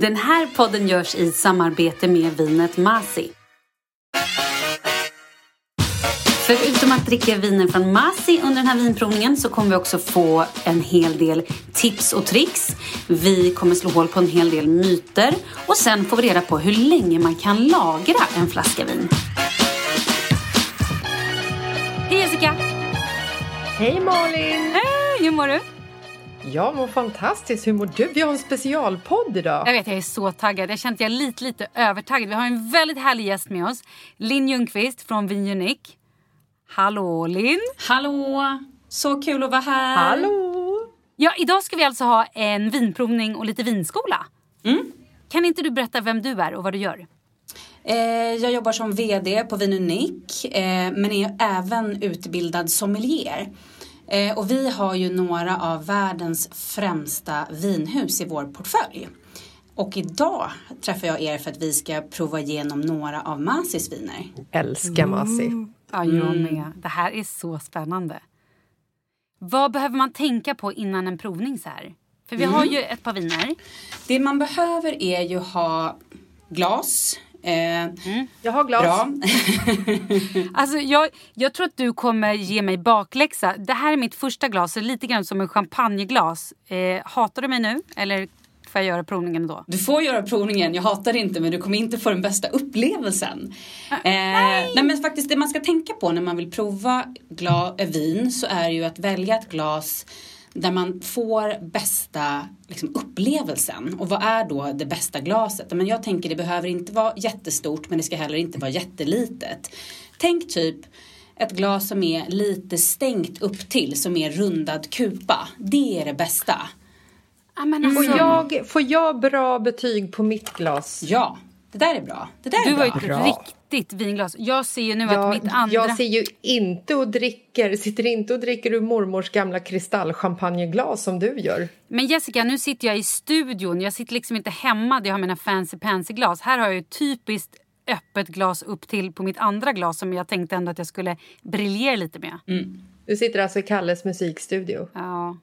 Den här podden görs i samarbete med vinet Masi. Förutom att dricka viner från Masi under den här vinprovningen så kommer vi också få en hel del tips och tricks. Vi kommer slå hål på en hel del myter och sen får vi reda på hur länge man kan lagra en flaska vin. Hej Jessica! Hej Malin! Hej, hur mår du? Jag mår fantastiskt. Hur mår du? Vi har en specialpodd idag. Jag vet, jag är så taggad. Jag känner att jag är lite, lite övertaggad. Vi har en väldigt härlig gäst med oss. Linn Ljungqvist från Vin Unique. Hallå Linn! Hallå! Så kul att vara här. Hallå! Ja, idag ska vi alltså ha en vinprovning och lite vinskola. Mm. Kan inte du berätta vem du är och vad du gör? Eh, jag jobbar som VD på Vin Unique eh, men är även utbildad sommelier. Eh, och vi har ju några av världens främsta vinhus i vår portfölj. Och idag träffar jag er för att vi ska prova igenom några av Masis viner. Älskar Masi. Ja, jag med. Det här är så spännande. Vad behöver man tänka på innan en provning så här? För vi har ju ett par viner. Det man behöver är ju ha glas. Eh, Jag har glas. Bra. Alltså, jag, jag tror att du kommer ge mig bakläxa. Det här är mitt första glas, så lite grann som en champagneglas. Eh, hatar du mig nu? Eller får jag göra provningen då? Du får göra provningen, jag hatar det inte men du kommer inte få den bästa upplevelsen. Eh, nej. men faktiskt det man ska tänka på när man vill prova gla- äh, vin så är ju att välja ett glas där man får bästa liksom, upplevelsen. Och vad är då det bästa glaset? Men jag tänker det behöver inte vara jättestort men det ska heller inte vara jättelitet. Tänk typ ett glas som är lite stängt upp till som är rundad kupa. Det är det bästa. Ja, men alltså, Får jag, får jag bra betyg på mitt glas? Ja, det där är bra. Det där är du har ju bra. ett Bra. Riktigt vinglas. Jag ser ju nu att Jag, mitt andra... jag ser ju inte och dricker, sitter inte och dricker ur mormors gamla kristallchampagneglas som du gör. Men Jessica, nu sitter jag i studion. Jag sitter liksom inte hemma där jag har mina fancy pansy glas. Här har jag ju typiskt öppet glas upp till på mitt andra glas som jag tänkte ändå att jag skulle briljera lite med. Du sitter alltså i Kalles musikstudio. Ja.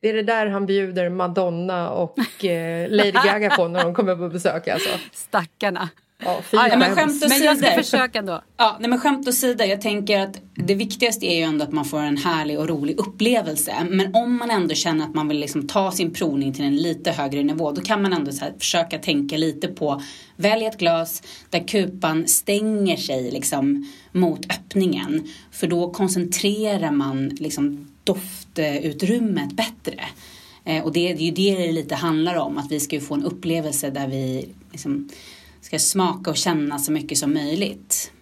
Det är det där han bjuder Madonna och eh, Lady Gaga på när de kommer på besök alltså. Stackarna. Ja, Ja, men skämt Men jag ska åsido. försöka ändå. Ja, nej men skämt åsido, jag tänker att det viktigaste är ju ändå att man får en härlig och rolig upplevelse. Men om man ändå känner att man vill liksom ta sin provning till en lite högre nivå då kan man ändå så här försöka tänka lite på välj ett glas där kupan stänger sig liksom mot öppningen. För då koncentrerar man liksom doftutrymmet bättre. Eh, och det, det är ju det det lite handlar om, att vi ska ju få en upplevelse där vi liksom ska smaka och känna så mycket som möjligt.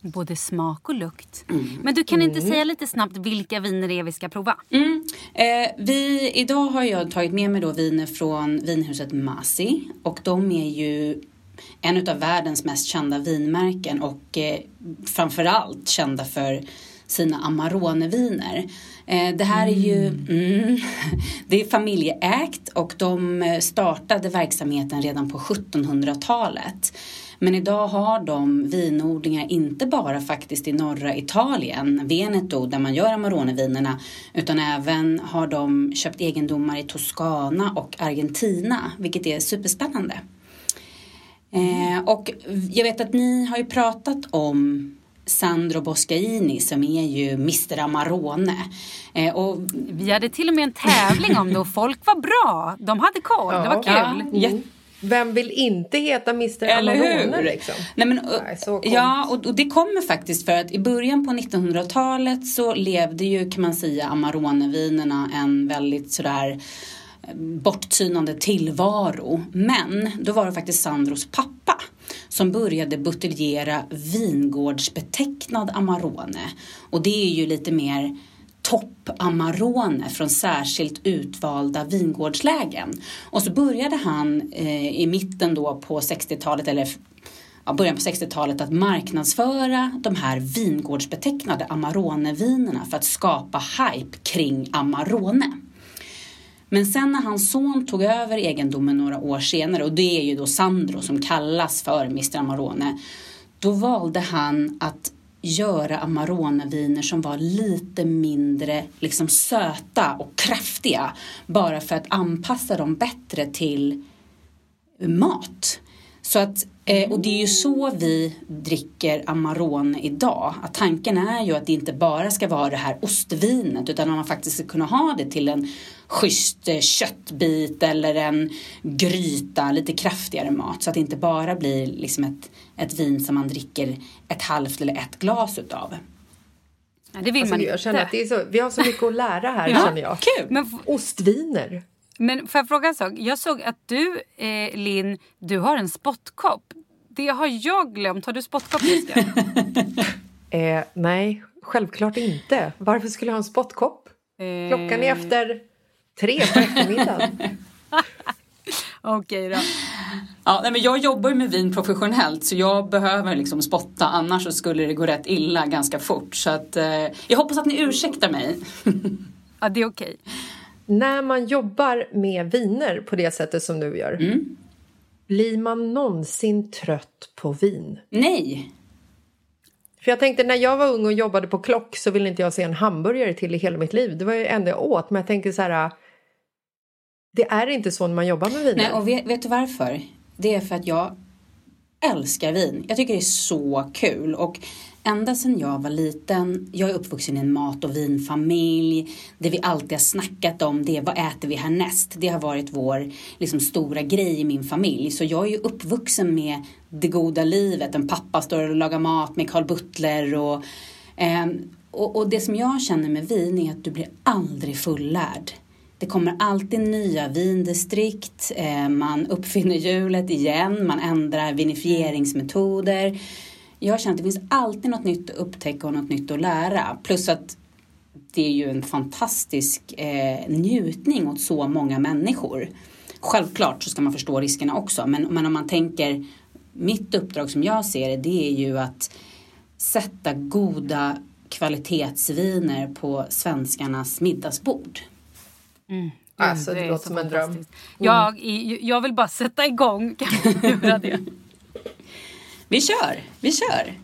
Både smak och lukt. Men du kan inte säga lite snabbt vilka viner det är vi ska prova? Mm. Eh, vi, idag har jag tagit med mig då viner från vinhuset Masi och de är ju en av världens mest kända vinmärken och eh, framförallt kända för sina Amarone-viner. Eh, det här är ju mm, det är familjeägt och de eh, startade verksamheten redan på 1700-talet. Men idag har de vinodlingar inte bara faktiskt i norra Italien, Veneto, där man gör Amarone-vinerna, utan även har de köpt egendomar i Toscana och Argentina, vilket är superspännande. Eh, och jag vet att ni har ju pratat om Sandro Boscaini som är ju Mr Amarone. Eh, och Vi hade till och med en tävling om det och folk var bra. De hade koll. Det var kul. Ja, jä- Vem vill inte heta Mr Eller Amarone hur? liksom? Nej, men, Nej, coolt. ja, och, och det kommer faktiskt för att i början på 1900-talet så levde ju kan man säga Amarone-vinerna en väldigt sådär eh, borttynande tillvaro. Men då var det faktiskt Sandros pappa som började buteljera vingårdsbetecknad Amarone. Och det är ju lite mer topp Amarone från särskilt utvalda vingårdslägen. Och så började han eh, i mitten då på 60-talet eller ja, början på 60-talet att marknadsföra de här vingårdsbetecknade Amarone-vinerna för att skapa hype kring Amarone. Men sen när hans son tog över egendomen några år senare och det är ju då Sandro som kallas för Mr Amarone. Då valde han att göra Amarone-viner som var lite mindre liksom söta och kraftiga. Bara för att anpassa dem bättre till mat. Så att, eh, och det är ju så vi dricker Amarone idag. Att tanken är ju att det inte bara ska vara det här ostvinet utan att man faktiskt ska kunna ha det till en schysst eh, köttbit eller en gryta, lite kraftigare mat. Så att det inte bara blir liksom ett, ett vin som man dricker ett halvt eller ett glas utav. Ja, det vill Alltså, man jag inte. känner att det är så, vi har så mycket att lära här Ja, känner jag. kul. Men, f- Ostviner. Men får jag fråga en sak? Jag såg att du, eh, Linn, du har en spottkopp. Det har jag glömt. Har du spottkopp, Jessica? Eh, nej, självklart inte. Varför skulle jag ha en spottkopp? Klockan är efter tre på eftermiddagen. Okej då. Ja, nej, men jag jobbar ju med vin professionellt så jag behöver liksom spotta annars så skulle det gå rätt illa ganska fort. Så att, eh, jag hoppas att ni ursäktar mig. Ja, det är okej. När man jobbar med viner på det sättet som du gör Mm. blir man någonsin trött på vin? Nej, För jag tänkte när jag var ung och jobbade på klock så ville inte jag se en hamburgare till i hela mitt liv. Det var ju det enda jag åt. Men jag tänker så här. Det är inte så när man jobbar med viner. Nej, och vet, vet du varför? Det är för att jag älskar vin. Jag tycker det är så kul. Och ända sedan jag var liten, jag är uppvuxen i en mat och vinfamilj. Det vi alltid har snackat om det är vad äter vi härnäst? Det har varit vår liksom, stora grej i min familj. Så jag är ju uppvuxen med det goda livet. En pappa står och lagar mat med Carl Butler och eh, och, och det som jag känner med vin är att du blir aldrig fullärd. Det kommer alltid nya vindistrikt, eh, man uppfinner hjulet igen, man ändrar vinifieringsmetoder. Jag känner att det finns alltid något nytt att upptäcka och något nytt att lära. Plus att det är ju en fantastisk eh, njutning åt så många människor. Självklart så ska man förstå riskerna också, men, men om man tänker mitt uppdrag som jag ser det, det är ju att sätta goda kvalitetsviner på svenskarnas middagsbord. Alltså, det är låter som en dröm. fantastiskt. Jag, jag vill bara sätta igång. Kan du göra det? Vi kör, vi kör!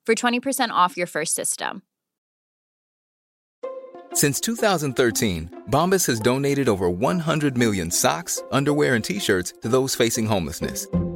for 20% off your first system. Since 2013, Bombas has donated over 100 million socks, underwear, and t shirts to those facing homelessness.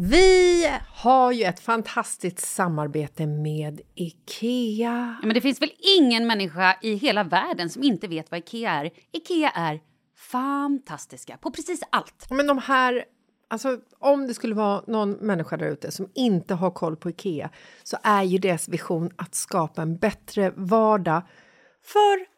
Vi har ju ett fantastiskt samarbete med Ikea. Ja, men det finns väl ingen människa i hela världen som inte vet vad Ikea är. Ikea är fantastiska på precis allt. Men de här, alltså om det skulle vara någon människa där ute som inte har koll på Ikea så är ju deras vision att skapa en bättre vardag för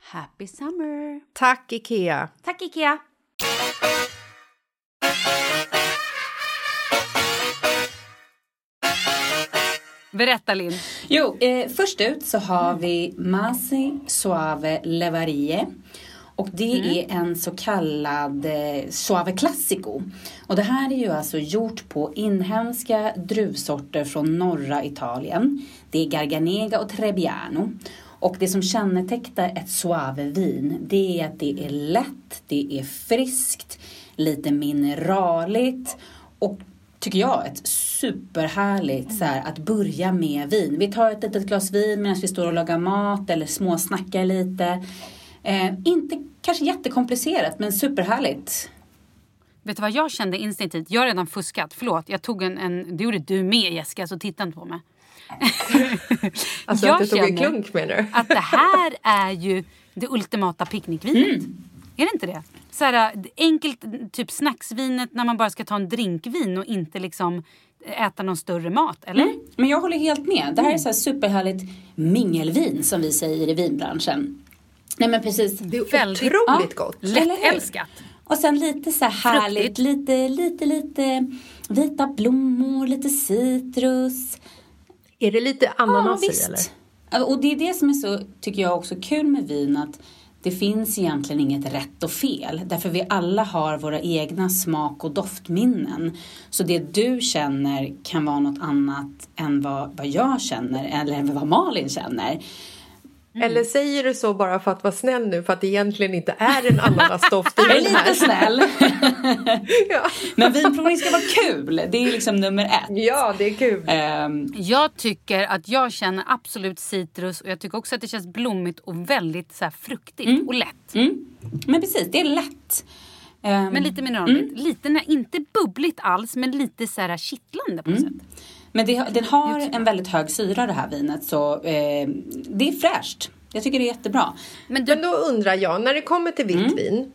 Happy summer! Tack, Ikea! Tack Ikea! Berätta Linn. Jo, eh, först ut så har vi Masi Suave Levarie. Och det är en så kallad eh, Suave Classico. Och det här är ju alltså gjort på inhemska druvsorter från norra Italien. Det är Garganega och Trebbiano. Och det som kännetecknar ett Suave-vin det är att det är lätt, det är friskt, lite mineraligt och tycker jag, ett superhärligt så här, att börja med vin. Vi tar ett litet glas vin medan vi står och lagar mat eller småsnackar lite. Eh, inte kanske jättekomplicerat men superhärligt. Vet du vad jag kände instinktivt? Jag har redan fuskat. Förlåt, jag tog en... en det gjorde du med Jessica, så titta inte på mig. Alltså Jag att du tog en klunk menar du? att det här är ju det ultimata picknickvinet. Är det inte det? Så här, enkelt typ snacksvinet när man bara ska ta en drinkvin och inte liksom äta någon större mat, eller? Mm. Men jag håller helt med. Det här är så här superhärligt mingelvin som vi säger i vinbranschen. Nej men precis. Det är Väldigt- otroligt Ja. gott. Lättälskat. Och sen lite så här härligt, Fruktigt. lite, lite, lite vita blommor, lite citrus. Är det lite ananas ja, visst. eller? Och det är det som är så, tycker jag, också kul med vin. Att det finns egentligen inget rätt och fel. Därför vi alla har våra egna smak och doftminnen. Så det du känner kan vara något annat än vad, vad jag känner eller vad Malin känner. Eller säger du så bara för att vara snäll nu för att det egentligen inte är en ananasdoft i Jag är den här? lite snäll. Ja. Men vinprovning ska vara kul. Det är liksom nummer ett. ja, det är kul. Ehm, Jag tycker att jag känner absolut citrus och jag tycker också att det känns blommigt och väldigt så här fruktigt och lätt. mm. Men precis, det är lätt. Ehm, Men lite mineralrikt. Lite, nej, inte bubbligt alls men lite så här kittlande på något sätt. Men det, den har en väldigt hög syra det här vinet så eh, det är fräscht. Jag tycker det är jättebra. Men du, Men då undrar jag, när det kommer till vitt vin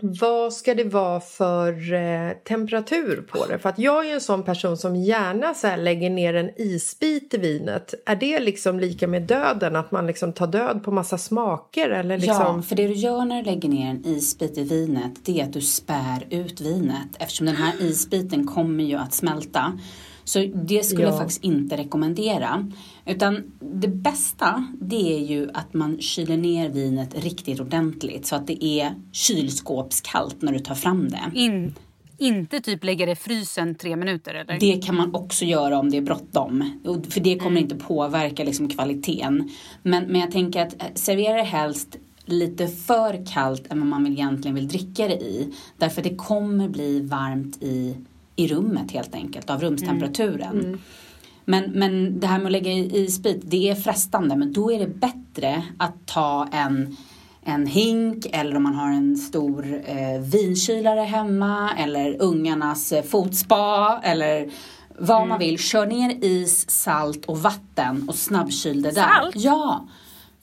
vad ska det vara för eh, temperatur på det? För att jag är ju en sån person som gärna så lägger ner en isbit i vinet. Är det liksom lika med döden? Att man liksom tar död på massa smaker? Eller liksom... Ja, för det du gör när du lägger ner en isbit i vinet det är att du spär ut vinet eftersom den här isbiten kommer ju att smälta. Så det skulle Ja. jag faktiskt inte rekommendera. Utan det bästa det är ju att man kyler ner vinet riktigt ordentligt så att det är kylskåpskallt när du tar fram det. in, inte typ lägga det i frysen tre minuter eller? Det kan man också göra om det är bråttom. För det kommer inte påverka liksom kvaliteten. Men, men jag tänker att eh, servera det helst lite för kallt än vad man egentligen vill dricka det i. Därför det kommer bli varmt i, i rummet helt enkelt av rumstemperaturen. Men, men det här med att lägga i isbit, det är frestande. Men då är det bättre att ta en, en hink eller om man har en stor eh, vinkylare hemma eller ungarnas eh, fotspa eller vad man vill. Kör ner is, salt och vatten och snabbkyl det där. Salt? Ja,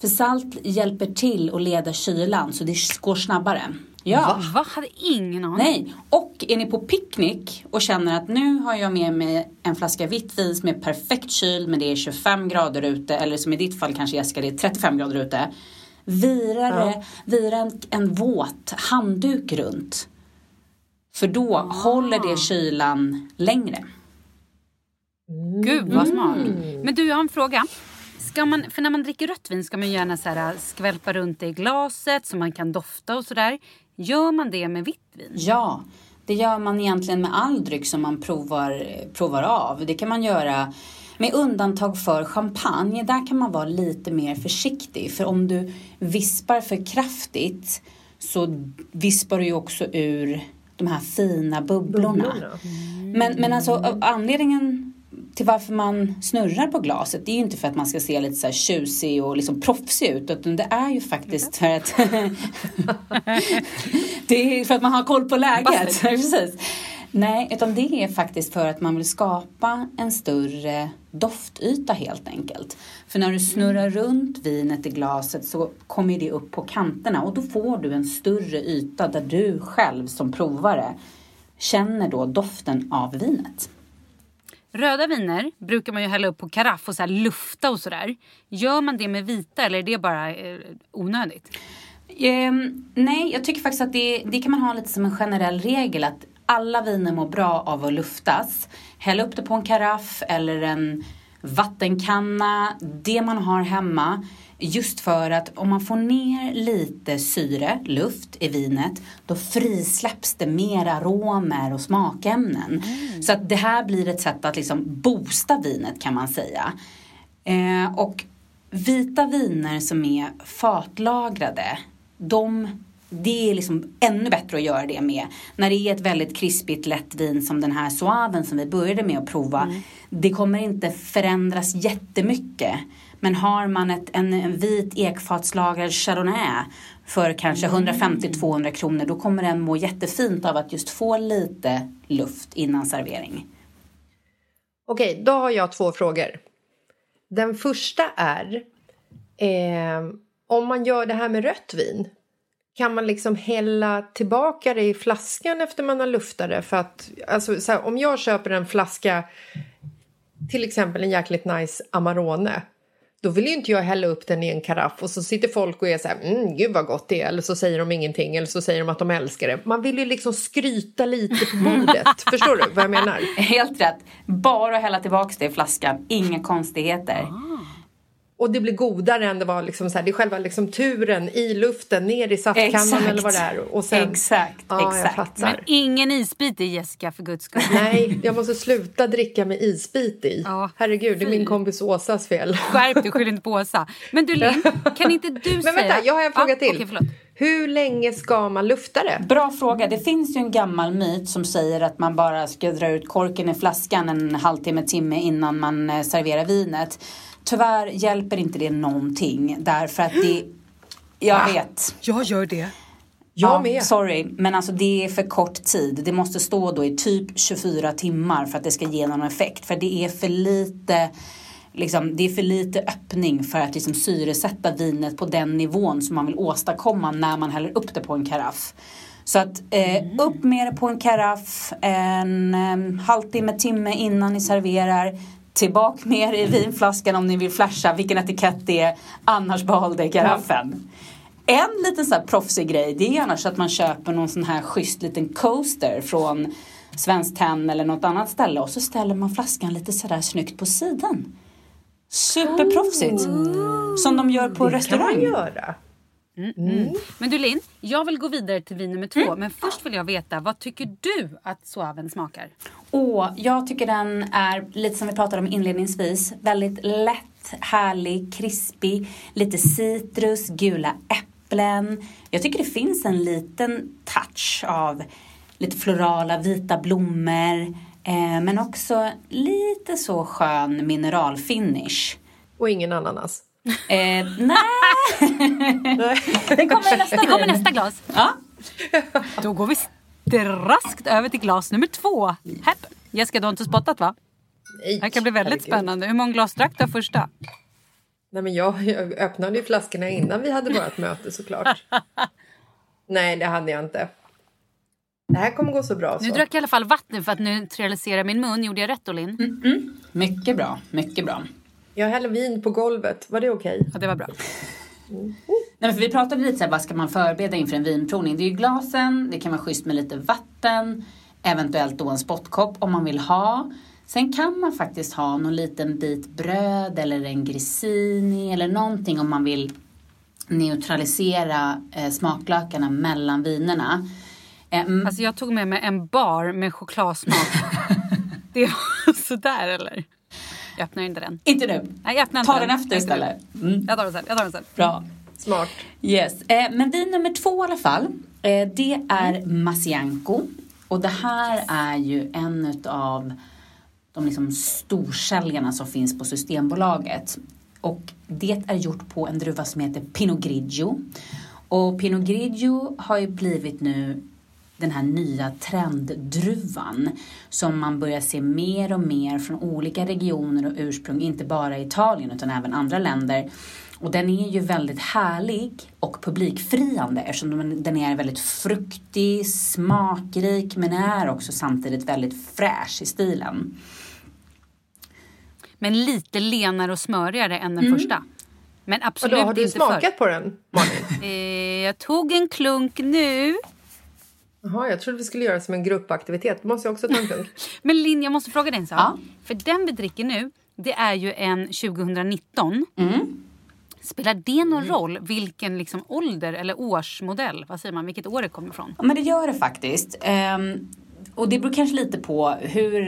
för salt hjälper till att leda kylan så det går snabbare. Ja. Va? Hade ingen aning. Nej, och är ni på picknick och känner att nu har jag med mig en flaska vitt vin som är perfekt kyld men det är 25 grader ute eller som i ditt fall kanske Jessica det är 35 grader ute. Vira, det, vira en, en våt handduk runt. För då håller det kylan längre. Gud vad smart. Men du, jag har en fråga. Ska man, för när man dricker rött vin ska man gärna så här, skvälpa runt det i glaset så man kan dofta och sådär. Gör man det med vitt vin? Ja, det gör man egentligen med all dryck som man provar, provar av. Det kan man göra med undantag för champagne. Där kan man vara lite mer försiktig. För om du vispar för kraftigt så vispar du ju också ur de här fina bubblorna. Bubblorna. Men, men alltså anledningen till varför man snurrar på glaset det är ju inte för att man ska se lite så här tjusig och liksom proffsig ut utan det är ju faktiskt för att det är för att man har koll på läget. Precis. Nej, utan det är faktiskt för att man vill skapa en större doftyta helt enkelt. För när du snurrar runt vinet i glaset så kommer det upp på kanterna och då får du en större yta där du själv som provare känner då doften av vinet. Röda viner brukar man ju hälla upp på karaff och så här lufta och sådär. Gör man det med vita eller är det bara eh, onödigt? Um, nej, jag tycker faktiskt att det, det kan man ha lite som en generell regel att alla viner mår bra av att luftas. Häll upp det på en karaff eller en vattenkanna, det man har hemma. Just för att om man får ner lite syre, luft i vinet, då frisläpps det mer aromer och smakämnen. Så att det här blir ett sätt att liksom boosta vinet kan man säga. Eh, och vita viner som är fatlagrade, de, det är liksom ännu bättre att göra det med. När det är ett väldigt krispigt lätt vin som den här Soaven som vi började med att prova. Det kommer inte förändras jättemycket. Men har man ett, en, en vit ekfatslagrad Chardonnay för kanske 150-200 kronor då kommer den må jättefint av att just få lite luft innan servering. Okej, då har jag två frågor. Den första är eh, om man gör det här med rött vin kan man liksom hälla tillbaka det i flaskan efter man har luftat det? För att, alltså, så här, om jag köper en flaska, till exempel en jäkligt nice Amarone då vill ju inte jag hälla upp den i en karaff och så sitter folk och är så här, mm, gud vad gott det är, eller så säger de ingenting, eller så säger de att de älskar det. Man vill ju liksom skryta lite på bordet, förstår du vad jag menar? Helt rätt. Bara hälla tillbaka det i flaskan, inga konstigheter. Och det blir godare än det var liksom så här, det är själva liksom turen i luften ner i saftkannan eller vad det är. Och sen, Exakt, ja, jag exakt. fattar. Men ingen isbit i Jessica för guds skull. Nej, jag måste sluta dricka med isbit i. Ja, Herregud, det är min kompis Åsas fel. Skärp dig, skyll inte på Åsa. Men du Linn, kan inte du säga... Men vänta, jag har en fråga Ja, till. förlåt. Hur länge ska man lufta det? Bra fråga. Det finns ju en gammal myt som säger att man bara ska dra ut korken i flaskan en halvtimme, timme innan man eh, serverar vinet. Tyvärr hjälper inte det någonting därför att det... Jag vet. Jag gör det. Jag med. Sorry, men alltså det är för kort tid. Det måste stå då i typ 24 timmar för att det ska ge någon effekt. För det är för lite Liksom, det är för lite öppning för att liksom syresätta vinet på den nivån som man vill åstadkomma när man häller upp det på en karaff. Så att eh, upp med det på en karaff en eh, halvtimme, timme innan ni serverar. Tillbaka med er i vinflaskan om ni vill flasha vilken etikett det är. Annars behåll det i karaffen. En liten så här proffsig grej det är annars att man köper någon sån här schysst liten coaster från Svenskt Tenn eller något annat ställe och så ställer man flaskan lite sådär snyggt på sidan. Superproffsigt. Som de gör på Det kan man restaurang. göra. Men du Linn, jag vill gå vidare till vin nummer två. Mm. Men först vill jag veta, vad tycker du att Soaven smakar? Och jag tycker den är, lite som vi pratade om inledningsvis, väldigt lätt, härlig, krispig, lite citrus, gula äpplen. Jag tycker det finns en liten touch av lite florala vita blommor. Eh, men också lite så skön mineralfinish. Och ingen ananas. Eh, nej, det kommer nästa Det kommer nästa glas. Ja. Då går vi raskt över till glas nummer två. Häpp. Jessica, du har inte spottat va? Nej, Det här kan bli väldigt herregud. spännande. Hur många glas drack du av första? Nej, men jag, jag öppnade ju flaskorna innan vi hade vårt möte såklart. Nej, det hade jag inte. Det här kommer gå så bra. Nu Så. drack jag i alla fall vatten för att neutralisera min mun. Gjorde jag rätt då Linn? Mycket bra, mycket bra. Jag häller vin på golvet. Var det okej? Ja, det var bra. Nej, men för vi pratade lite så här, vad ska man förbereda inför en vinprovning? Det är ju glasen, det kan vara schysst med lite vatten, eventuellt då en spottkopp om man vill ha. Sen kan man faktiskt ha någon liten bit bröd eller en grissini eller någonting om man vill neutralisera eh, smaklökarna mellan vinerna. Eh, mm, Alltså jag tog med mig en bar med chokladsmak. det var sådär eller? Jag öppnar inte den. inte nu. Nej, jag öppnar inte Ta den efter Inte nu. istället. Mm. Jag tar den sen. Jag tar den sen. Bra. Smart. Yes. Eh, men vin nummer två i alla fall. Eh, det är Masianco. Och det här är ju en av de liksom storsäljarna som finns på Systembolaget. Och det är gjort på en druva som heter Pinot Grigio. Och Pinot Grigio har ju blivit nu den här nya trenddruvan som man börjar se mer och mer från olika regioner och ursprung, inte bara i Italien utan även andra länder. Och den är ju väldigt härlig och publikfriande eftersom den- är väldigt fruktig, smakrik men är också samtidigt väldigt fräsch i stilen. Men lite lenare och smörigare än den Mm. första. Men Och absolut då har du inte smakat på den, Malin? Eh, jag tog en klunk nu. Jaha, jag trodde vi skulle göra som en gruppaktivitet. Måste jag också ta en klunk. Men Linn, jag måste fråga dig en sak. Ja. För den vi dricker nu, det är ju en 2019. Mm. Spelar det någon roll vilken liksom ålder eller årsmodell, vad säger man, vilket år det kommer ifrån? Ja, men det gör det faktiskt. Ehm, och det beror kanske lite på hur,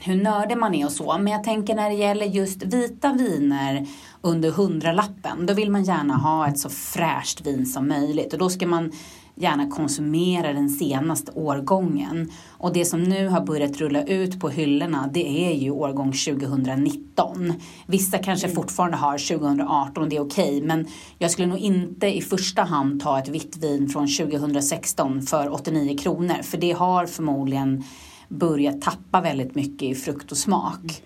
hur nördig man är och så. Men jag tänker när det gäller just vita viner under hundralappen. Då vill man gärna ha ett så fräscht vin som möjligt. Och då ska man gärna konsumera den senaste årgången. Och det som nu har börjat rulla ut på hyllorna det är ju årgång 2019. Vissa kanske fortfarande har 2018 och det är okej. Men jag skulle nog inte i första hand ta ett vitt vin från 2016 för 89 kronor. För det har förmodligen börjat tappa väldigt mycket i frukt och smak.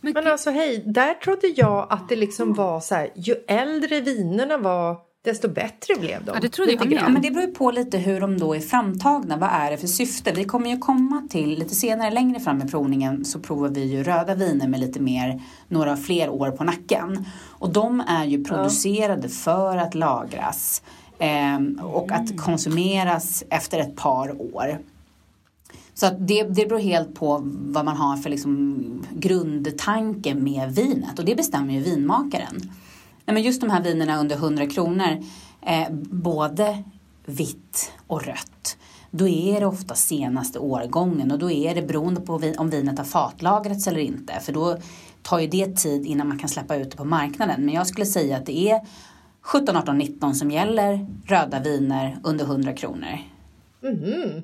Men alltså hej, där trodde jag att det liksom var så här, ju äldre vinerna var, desto bättre blev de. Ja, det trodde jag. Ja, men det beror ju på lite hur de då är framtagna. Vad är det för syfte? Vi kommer ju komma till, lite senare längre fram i provningen så provar vi ju röda viner med lite mer, några fler år på nacken. Och de är ju producerade för att lagras ehm, och att konsumeras efter ett par år. Så att det, det beror helt på vad man har för liksom grundtanke med vinet och det bestämmer ju vinmakaren. Nej, men just de här vinerna under 100 kronor, eh, både vitt och rött, då är det ofta senaste årgången och då är det beroende på om vinet har fatlagrats eller inte. För då tar ju det tid innan man kan släppa ut det på marknaden. Men jag skulle säga att det är 17, 18, 19 som gäller röda viner under 100 kronor.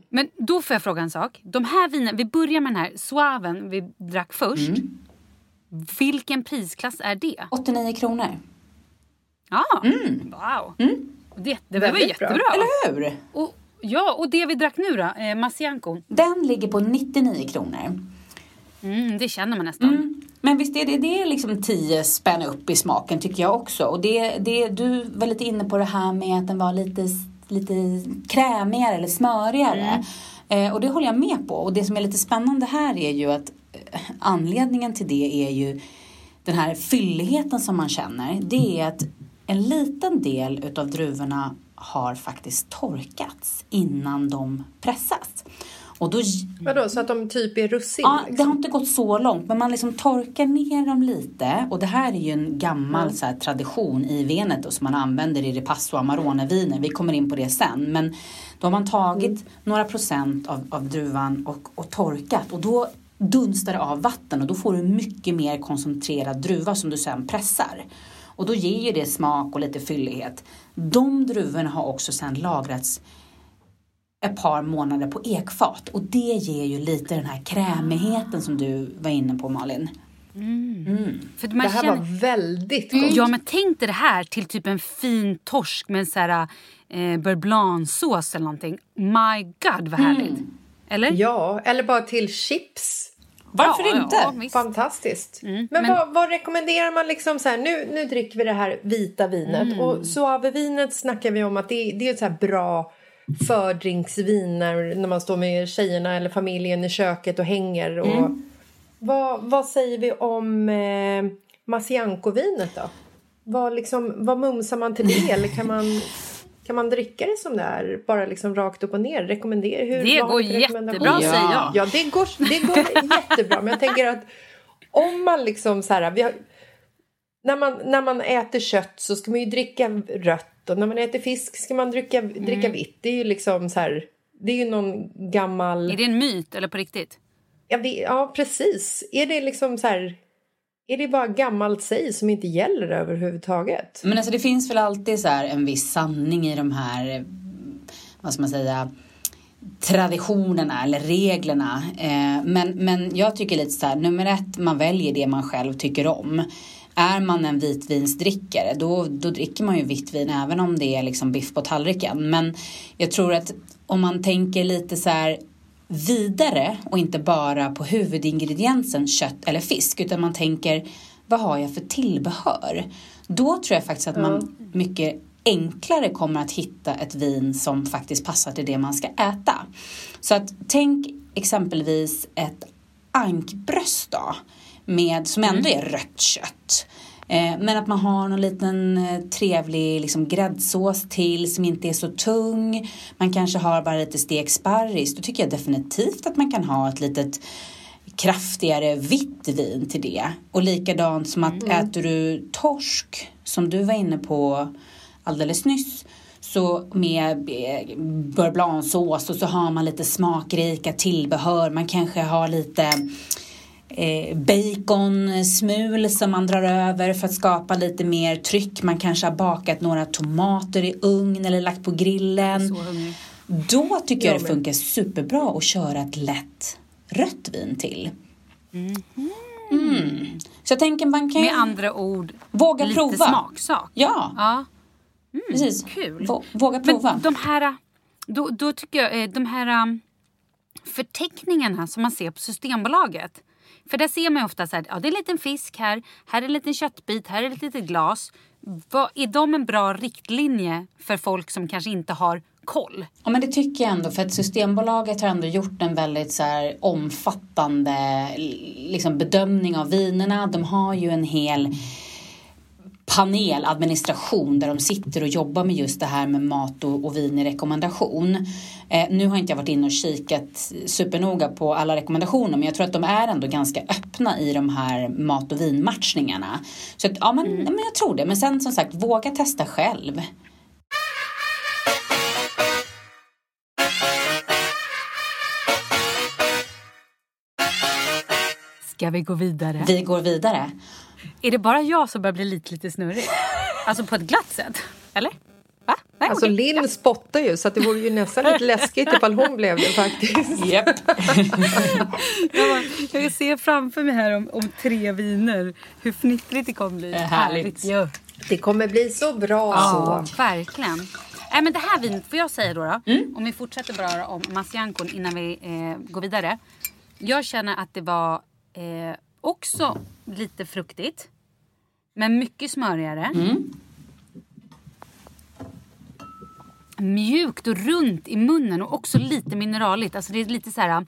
Men då får jag fråga en sak. De här vinerna, vi börjar med den här Suaven vi drack först. Mm. Vilken prisklass är det? 89 kronor. Ja, wow. Det, det var Väldigt bra. jättebra. Eller hur? Och, ja, och det vi drack nu då, eh, Masianco. Den ligger på 99 kronor. Mm, det känner man nästan. Mm. Men visst är det, det är liksom 10 spänn upp i smaken tycker jag också. Och det, det, du var lite inne på det här med att den var lite, lite krämigare eller smörigare. Eh, och det håller jag med på. Och det som är lite spännande här är ju att eh, anledningen till det är ju den här fylligheten som man känner. Det är att en liten del utav druvorna har faktiskt torkats innan de pressas. Och då Vadå, så att de typ är russin? Ja, det liksom? har inte gått så långt men man liksom torkar ner dem lite och det här är ju en gammal så här, tradition i Veneto som man använder i Ripasso Amarone-viner. Vi kommer in på det sen men då har man tagit några procent av, av druvan och, och torkat och då dunstar det av vatten och då får du mycket mer koncentrerad druva som du sen pressar. Och då ger ju det smak och lite fyllighet. De druvorna har också sen lagrats ett par månader på ekfat och det ger ju lite den här krämigheten som du var inne på Malin. För man Det här känner, var väldigt gott. Ja, men tänk dig det här till typ en fin torsk med en så här eh, beurre blanc-sås eller någonting. My God, vad härligt. Eller? Ja, eller bara till chips. Varför Ja, inte? ja, visst. Fantastiskt. men men- Vad, vad rekommenderar man liksom så här, nu, nu dricker vi det här vita vinet Mm. och suavevinet snackar vi om att det, det är ett så här bra fördrinksvin när, när man står med tjejerna eller familjen i köket och hänger. Och, Mm. vad, vad säger vi om eh, Masianco-vinet då? Vad, liksom, vad mumsar man till det? Eller kan man, kan man dricka det som det är? Bara liksom rakt upp och ner? Rekommendera? Hur, Det går jättebra, Ja. säger jag. Ja, det går, det går jättebra. Men jag tänker att om man liksom så här... Har, när man, när man äter kött så ska man ju dricka rött och när man äter fisk ska man dricka, dricka vitt. Det är ju liksom så här, det är ju någon gammal... Är det en myt eller på riktigt? Ja, vi, ja precis. Är det liksom så här... Är det bara gammalt säg som inte gäller överhuvudtaget? Men alltså det finns väl alltid så en viss sanning i de här, eh, vad ska man säga, traditionerna eller reglerna. Eh, men, men jag tycker lite så här, nummer ett, man väljer det man själv tycker om. Är man en vitvinsdrickare då, då dricker man ju vitt vin även om det är liksom biff på tallriken. Men jag tror att om man tänker lite så här vidare och inte bara på huvudingrediensen kött eller fisk utan man tänker vad har jag för tillbehör? Då tror jag faktiskt att man mycket enklare kommer att hitta ett vin som faktiskt passar till det man ska äta. Så att tänk exempelvis ett ankbröst då, med, som ändå är rött kött. Eh, men att man har någon liten eh, trevlig liksom, gräddsås till som inte är så tung. Man kanske har bara lite stekt sparris. Då tycker jag definitivt att man kan ha ett litet kraftigare vitt vin till det. Och likadant som att mm. äter du torsk, som du var inne på alldeles nyss, så med eh, beurre blanc-sås och så har man lite smakrika tillbehör. Man kanske har lite eh, baconsmul som man drar över för att skapa lite mer tryck. Man kanske har bakat några tomater i ugn eller lagt på grillen. Då tycker jag det funkar superbra att köra ett lätt rött vin till. Mm. Mm. Så jag tänker man kan Med andra ord, våga lite prova. smaksak. Ja, Ja, precis. kul. Vå- Våga prova. Men de här, då, då tycker jag, eh, de här um, förteckningarna som man ser på Systembolaget. För där ser man ju ofta så här, ja det är en liten fisk här, här är en liten köttbit, här är ett litet glas. Vad, är de en bra riktlinje för folk som kanske inte har koll? Ja, men det tycker jag ändå, för att Systembolaget har ändå gjort en väldigt så här, omfattande liksom, bedömning av vinerna. De har ju en hel panel, administration, där de sitter och jobbar med just det här med mat och, och vin i rekommendation. Eh, nu har inte jag varit inne och kikat supernoga på alla rekommendationer, men jag tror att de är ändå ganska öppna i de här mat och vinmatchningarna. Så att, ja, men, Mm. men jag tror det. Men sen som sagt, våga testa själv. Ska vi gå vidare? Vi går vidare. Är det bara jag som börjar bli lite, lite snurrig? Alltså på ett glatt sätt? Eller? Va? Nej, Alltså okej. Linn spottar ju så det vore ju nästan lite läskigt ifall hon blev det faktiskt. Japp. Jag, bara, jag ser framför mig här om, om tre viner hur fnittrigt det kommer bli. är härligt. ju. Det kommer bli så bra Ja, så. verkligen. Nej, men det här vinet, får jag säga då, då Mm. om vi fortsätter bara om Masiankon innan vi eh, går vidare. Jag känner att det var eh, också lite fruktigt. Men mycket smörigare. Mm. Mjukt och runt i munnen och också lite mineraligt. Alltså det är lite så här...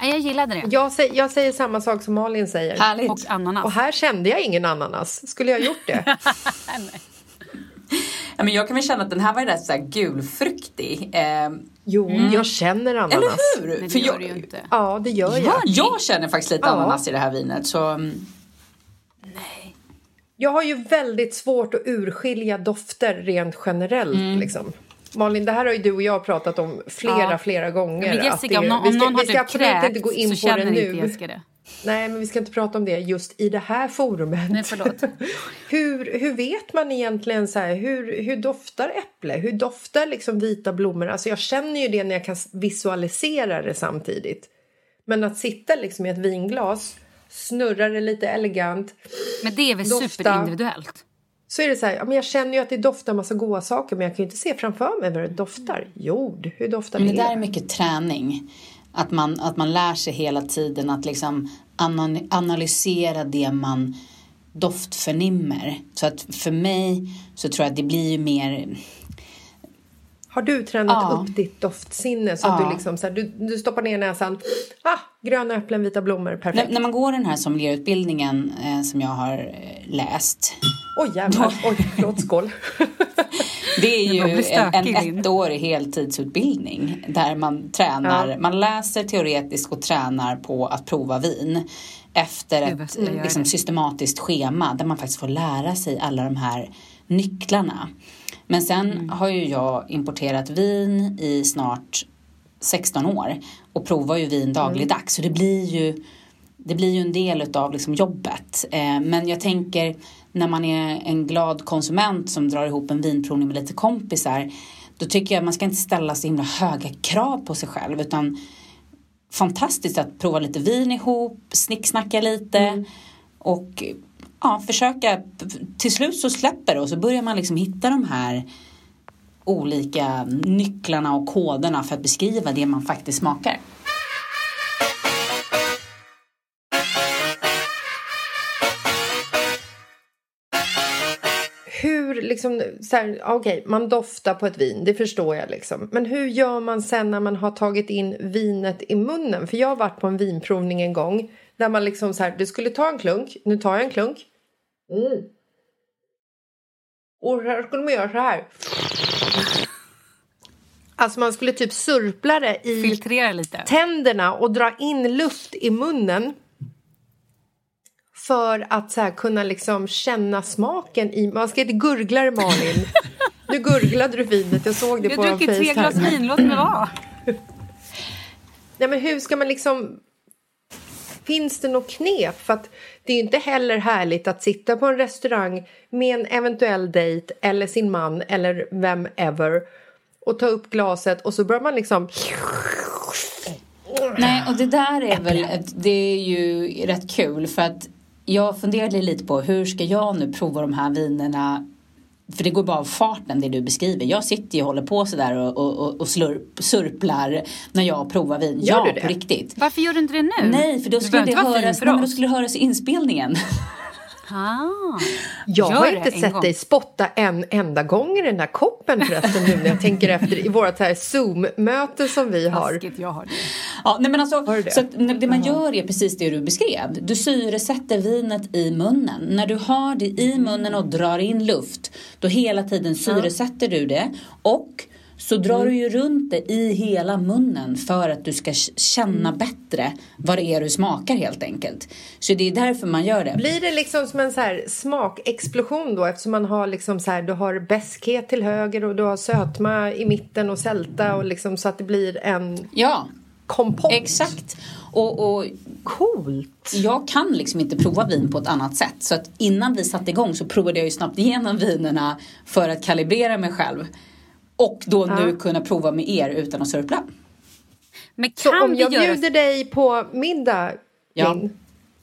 Nej, jag gillade det. Jag säger, jag säger samma sak som Malin säger. Härligt. Och ananas. Och här kände jag ingen ananas. Skulle jag gjort det? Ja, men jag kan väl känna att den här var rätt så här gulfruktig. Eh, Jo, jag känner ananas. eller hur? Nej, det För gör jag, det ju inte. Ja, det gör jag. Ja, jag känner faktiskt lite Ja. ananas i det här vinet. Så, mm, Jag har ju väldigt svårt att urskilja dofter rent generellt. Mm. Liksom. Malin, det här har ju du och jag pratat om flera, Ja. flera gånger. Men att Jessica, det- om, någon- vi om ska, någon har vi ska typ absolut inte gå in så på det känner inte nu. Jessica det. Nej, men vi ska inte prata om det just i det här forumet. Nej, förlåt. hur, hur vet man egentligen så här, hur, hur doftar äpple? Hur doftar liksom vita blommor? Alltså jag känner ju det när jag kan visualisera det samtidigt. Men att sitta liksom i ett vinglas, snurra det lite elegant, Men det är väl Dofta. superindividuellt? så är det så här, ja, men jag känner ju att det doftar massa goda saker men jag kan ju inte se framför mig vad det doftar. Jord, hur doftar men det? det där är mycket träning. Att man, att man lär sig hela tiden att liksom ana- analysera det man doftförnimmer. Så att för mig så tror jag att det blir ju mer... Har du tränat Ja. upp ditt doftsinne så att Ja. du liksom så här, du, du stoppar ner näsan, ah, gröna äpplen, vita blommor, perfekt. När, när man går den här sommelierutbildningen eh, som jag har eh, läst. Oj jävlar, oj förlåt, skål. Det är ju en, en ettårig heltidsutbildning där man tränar, Ja. man läser teoretiskt och tränar på att prova vin efter ett liksom, systematiskt schema där man faktiskt får lära sig alla de här nycklarna. Men sen Mm. har ju jag importerat vin i snart 16 år och provar ju vin dagligdags så det blir ju det blir ju en del utav liksom jobbet. Eh, men jag tänker när man är en glad konsument som drar ihop en vinprovning med lite kompisar då tycker jag man ska inte ställa så himla höga krav på sig själv utan fantastiskt att prova lite vin ihop, snicksnacka lite och ja, försöka. Till slut så släpper det och så börjar man liksom hitta de här olika nycklarna och koderna för att beskriva det man faktiskt smakar. Liksom, så här, okej, man doftar på ett vin, det förstår jag liksom. Men hur gör man sen när man har tagit in vinet i munnen? För jag har varit på en vinprovning en gång där man liksom så här, du skulle ta en klunk, nu tar jag en klunk. Mm. Och här skulle man göra så här. Alltså man skulle typ surpla det i Filtrera lite. tänderna och dra in luft i munnen för att så här, kunna liksom känna smaken i... Man ska inte gurgla det, Malin. Nu gurglade du vinet, jag såg det Jag på druckit tre glas vin, låt mig vara. Nej, men hur ska man liksom... Finns det något knep? För att det är ju inte heller härligt att sitta på en restaurang med en eventuell dejt eller sin man eller vem ever och ta upp glaset och så börjar man liksom... Nej, och det där är väl, det är ju rätt kul för att jag funderade lite på hur ska jag nu prova de här vinerna för det går bara av farten det du beskriver. Jag sitter ju och håller på sådär och, och, och, slurp, surplar när jag provar vin. Gör ja, du det? på riktigt. Varför gör du inte det nu? Nej, för då Du skulle det höras, nej, men då skulle det höras i inspelningen. Ah. Jag Gör har inte sett gång. dig spotta en enda gång i den där koppen förresten nu när jag tänker efter i vårt här Zoom-möte som vi har. Taskigt, jag har det. Ja, nej men alltså? Så det man gör är precis det du beskrev. Du syresätter vinet i munnen. När du har det i munnen och drar in luft, då hela tiden syresätter du det. Och så drar du ju runt det i hela munnen för att du ska känna bättre vad det är du smakar helt enkelt. Så det är därför man gör det. Blir det liksom som en så här smakexplosion då eftersom man har liksom så här, du har beskhet till höger och du har sötma i mitten och sälta och liksom så att det blir en Ja, kompott. exakt. Och, och Coolt! jag kan liksom inte prova vin på ett annat sätt. Så att innan vi satte igång så provade jag ju snabbt igenom vinerna för att kalibrera mig själv. Och då nu kunna prova med er utan att surpla. Men Så kan om vi jag göra... bjuder dig på middag, Ja. Linn,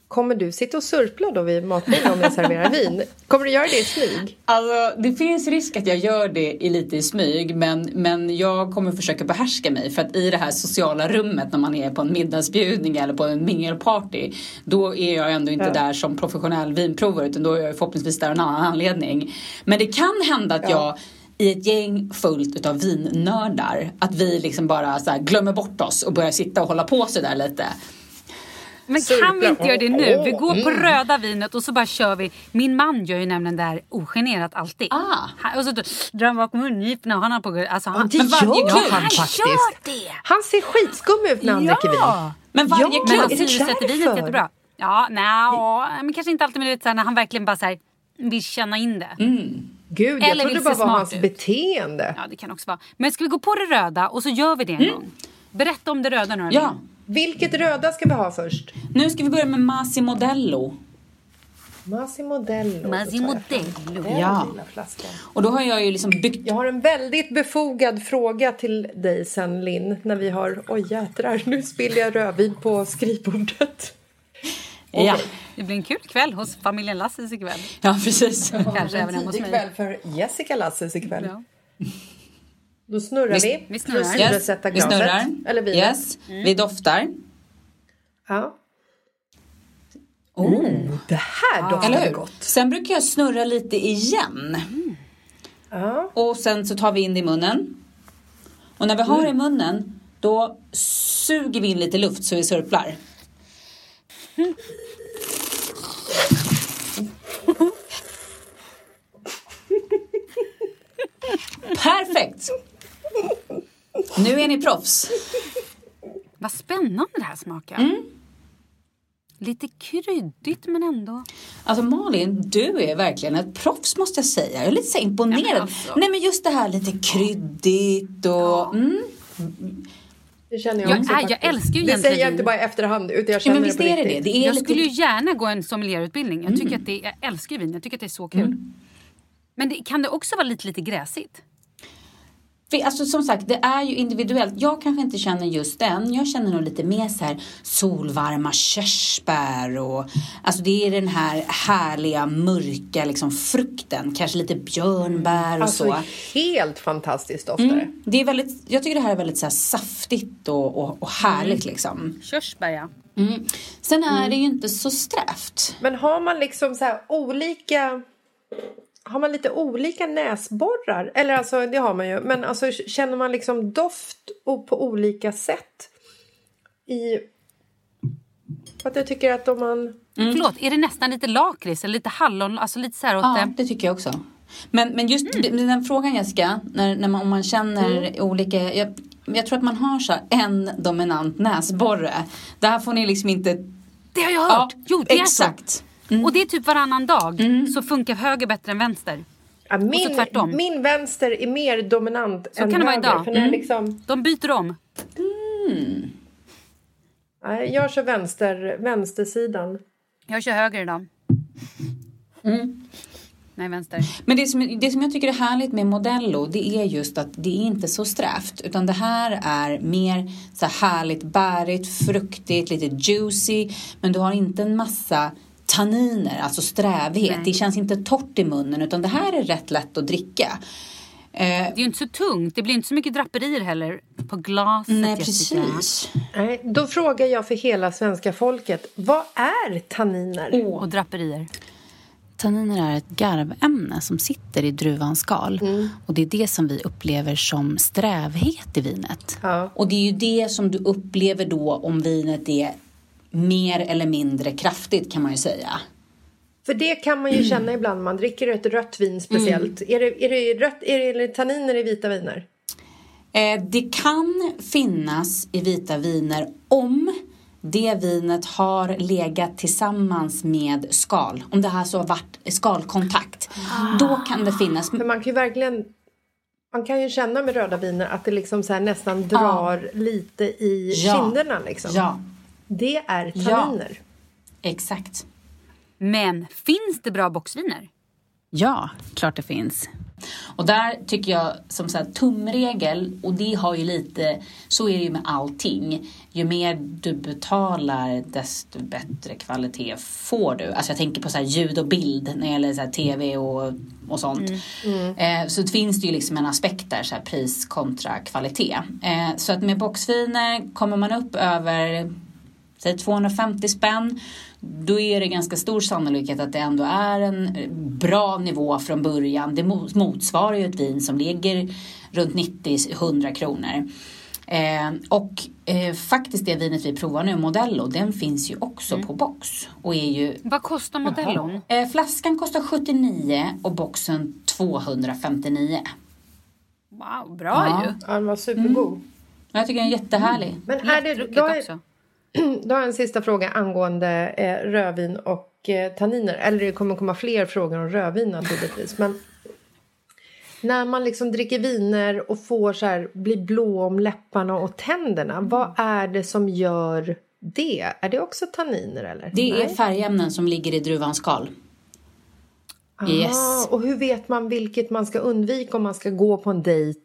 kommer du sitta och surpla då vid matbordet om jag serverar vin? Kommer du göra det i smyg? Alltså, det finns risk att jag gör det i lite i smyg men, men jag kommer försöka behärska mig för att i det här sociala rummet när man är på en middagsbjudning eller på en mingelparty då är jag ändå inte Ja. där som professionell vinprovare utan då är jag förhoppningsvis där av en annan anledning. Men det kan hända att jag i ett gäng fullt utav vinnördar att vi liksom bara så här glömmer bort oss och börjar sitta och hålla på så där lite. Men kan vi inte göra det nu? Vi går på mm. röda vinet och så bara kör vi. Min man gör ju nämligen det här ogenerat alltid. Ah. Han, och så drar han bak mungiporna och han har på... Alltså han, det Men varje gör kväll- han han faktiskt. gör det! Han ser skitskum ut när han dricker vin. Ja! Men varje Ja, Men kväll han är det syresätter vinet därför? jättebra. Ja, nej, men kanske inte alltid. Men du vet, så här, när han verkligen bara så här, vill känna in det. Gud, jag Eller trodde vill bara var hans ut. beteende. Ja, det kan också vara. Men ska vi gå på det röda och så gör vi det en gång? Berätta om det röda nu. Ja, Vilket röda ska vi ha först? nu ska vi börja med Masi Modello. Massimo Dello. Massimo Då tar jag fram Dello. den Ja. Och då har jag ju liksom byggt Jag har en väldigt befogad fråga till dig sen, Linn. När vi har... Oj, jädrar. Nu spiller jag rödvin på skrivbordet. Ja, Det blir en kul kväll hos familjen Lasses ikväll. ja precis. Kanske även hemma hos mig. kväll för Jessica Lasses ikväll. Ja. Då snurrar Vi- vi. vi snurrar. För att Yes, vi snurrar. Eller vinet. Yes, vi doftar. Ja. Oh. Det här doftar Eller gott. Sen brukar jag snurra lite igen. Ja. Och sen så tar vi in det i munnen. Och när vi har det i munnen, då suger vi in lite luft så vi surplar. Perfekt! Nu är ni proffs. Vad spännande det här smakar. Mm. Lite kryddigt men ändå... Alltså Malin, du är verkligen ett proffs måste jag säga. Jag är lite så imponerad. Nej, men alltså. Nej men just det här lite kryddigt och... Mm. Det känner jag Jag också är- jag älskar ju Det egentligen säger jag inte bara i efterhand, utan jag Ja, känner men det på är det det. är Jag lite... skulle ju gärna gå en sommelierutbildning. Jag tycker att det, jag älskar vin. Jag tycker att det är så kul. Mm. Men det, kan det också vara lite, lite gräsigt? För, Alltså som sagt, det är ju individuellt. Jag kanske inte känner just den. Jag känner nog lite mer så här solvarma körsbär och alltså det är den här härliga mörka liksom frukten. Kanske lite björnbär och Alltså så. helt fantastiskt doftare. Mm. Det är väldigt, jag tycker det här är väldigt så här saftigt och, och, och härligt liksom. Körsbär ja. Mm. Sen är det ju inte så strävt. Men har man liksom så här olika... Har man lite olika näsborrar? Eller alltså, det har man ju. Men alltså, känner man liksom doft och på olika sätt? I... Att jag tycker att om man... Förlåt, är det nästan lite lakrits eller lite hallon? Alltså lite så här åt Ja, det. det tycker jag också. Men, men just den frågan Jessica, när, när man, om man känner olika... Jag, jag tror att man har så här en dominant näsborre. Där får ni liksom inte... Det har jag hört! Ja, jo, det är exakt. Så. Och det är typ varannan dag så funkar höger bättre än vänster. Ja, min, min vänster är mer dominant Så än kan det vara höger. idag. Jag liksom, De byter om. nej, jag kör vänster, vänstersidan. Jag kör höger idag. Nej, vänster. Men det som, det som jag tycker är härligt med Modello det är just att det är inte så strävt utan det här är mer så här härligt bärigt, fruktigt, lite juicy men du har inte en massa tanniner, alltså strävhet. Nej. Det känns inte torrt i munnen utan det här är rätt lätt att dricka. Eh, Det är ju inte så tungt. Det blir inte så mycket draperier heller på glaset. nej, precis. Nej, då frågar jag för hela svenska folket. Vad är tanniner? Och draperier. Tanniner är ett garvämne som sitter i druvans skal. Och det är det som vi upplever som strävhet i vinet. Ja. Och det är ju det som du upplever då om vinet är mer eller mindre kraftigt kan man ju säga. För det kan man ju känna ibland när man dricker ett rött vin speciellt. Är, det, är, det rött, är det tanniner i vita viner? Eh, det kan finnas i vita viner om det vinet har legat tillsammans med skal. Om det här så har varit skalkontakt. Då kan det finnas. För man kan ju verkligen... Man kan ju känna med röda viner att det liksom så här nästan drar lite i Ja. kinderna. Liksom. Ja, Det är Ja. tanniner. exakt. Men finns det bra boxviner? Ja, klart det finns. Och där tycker jag som så här, tumregel, och det har ju lite, så är det ju med allting. Ju mer du betalar desto bättre kvalitet får du. Alltså jag tänker på så här ljud och bild när det gäller så här tv och, och sånt. Eh, så det finns det ju liksom en aspekt där, så här pris kontra kvalitet. Eh, så att med boxviner kommer man upp över säg 250 spänn, då är det ganska stor sannolikhet att det ändå är en eh, bra nivå från början. Det mot- motsvarar ju ett vin som ligger runt 90-100 kronor. Eh, och eh, faktiskt det vinet vi provar nu, Modello, den finns ju också på box. Och är ju, Vad kostar modellon? eh, flaskan kostar 79 och boxen 259. Wow, bra Ja. ju. Ja, den var supergod. Jag tycker den är jättehärlig. Men är det, då, är, också. då har jag en sista fråga angående eh, rödvin och eh, tanniner. Eller det kommer komma fler frågor om rödvin naturligtvis. Men när man liksom dricker viner och får så här, bli blå om läpparna och tänderna. Vad är det som gör det? Är det också tanniner eller? Det är Nej. färgämnen som ligger i druvans skal. Yes. Ah, och hur vet man vilket man ska undvika om man ska gå på en dejt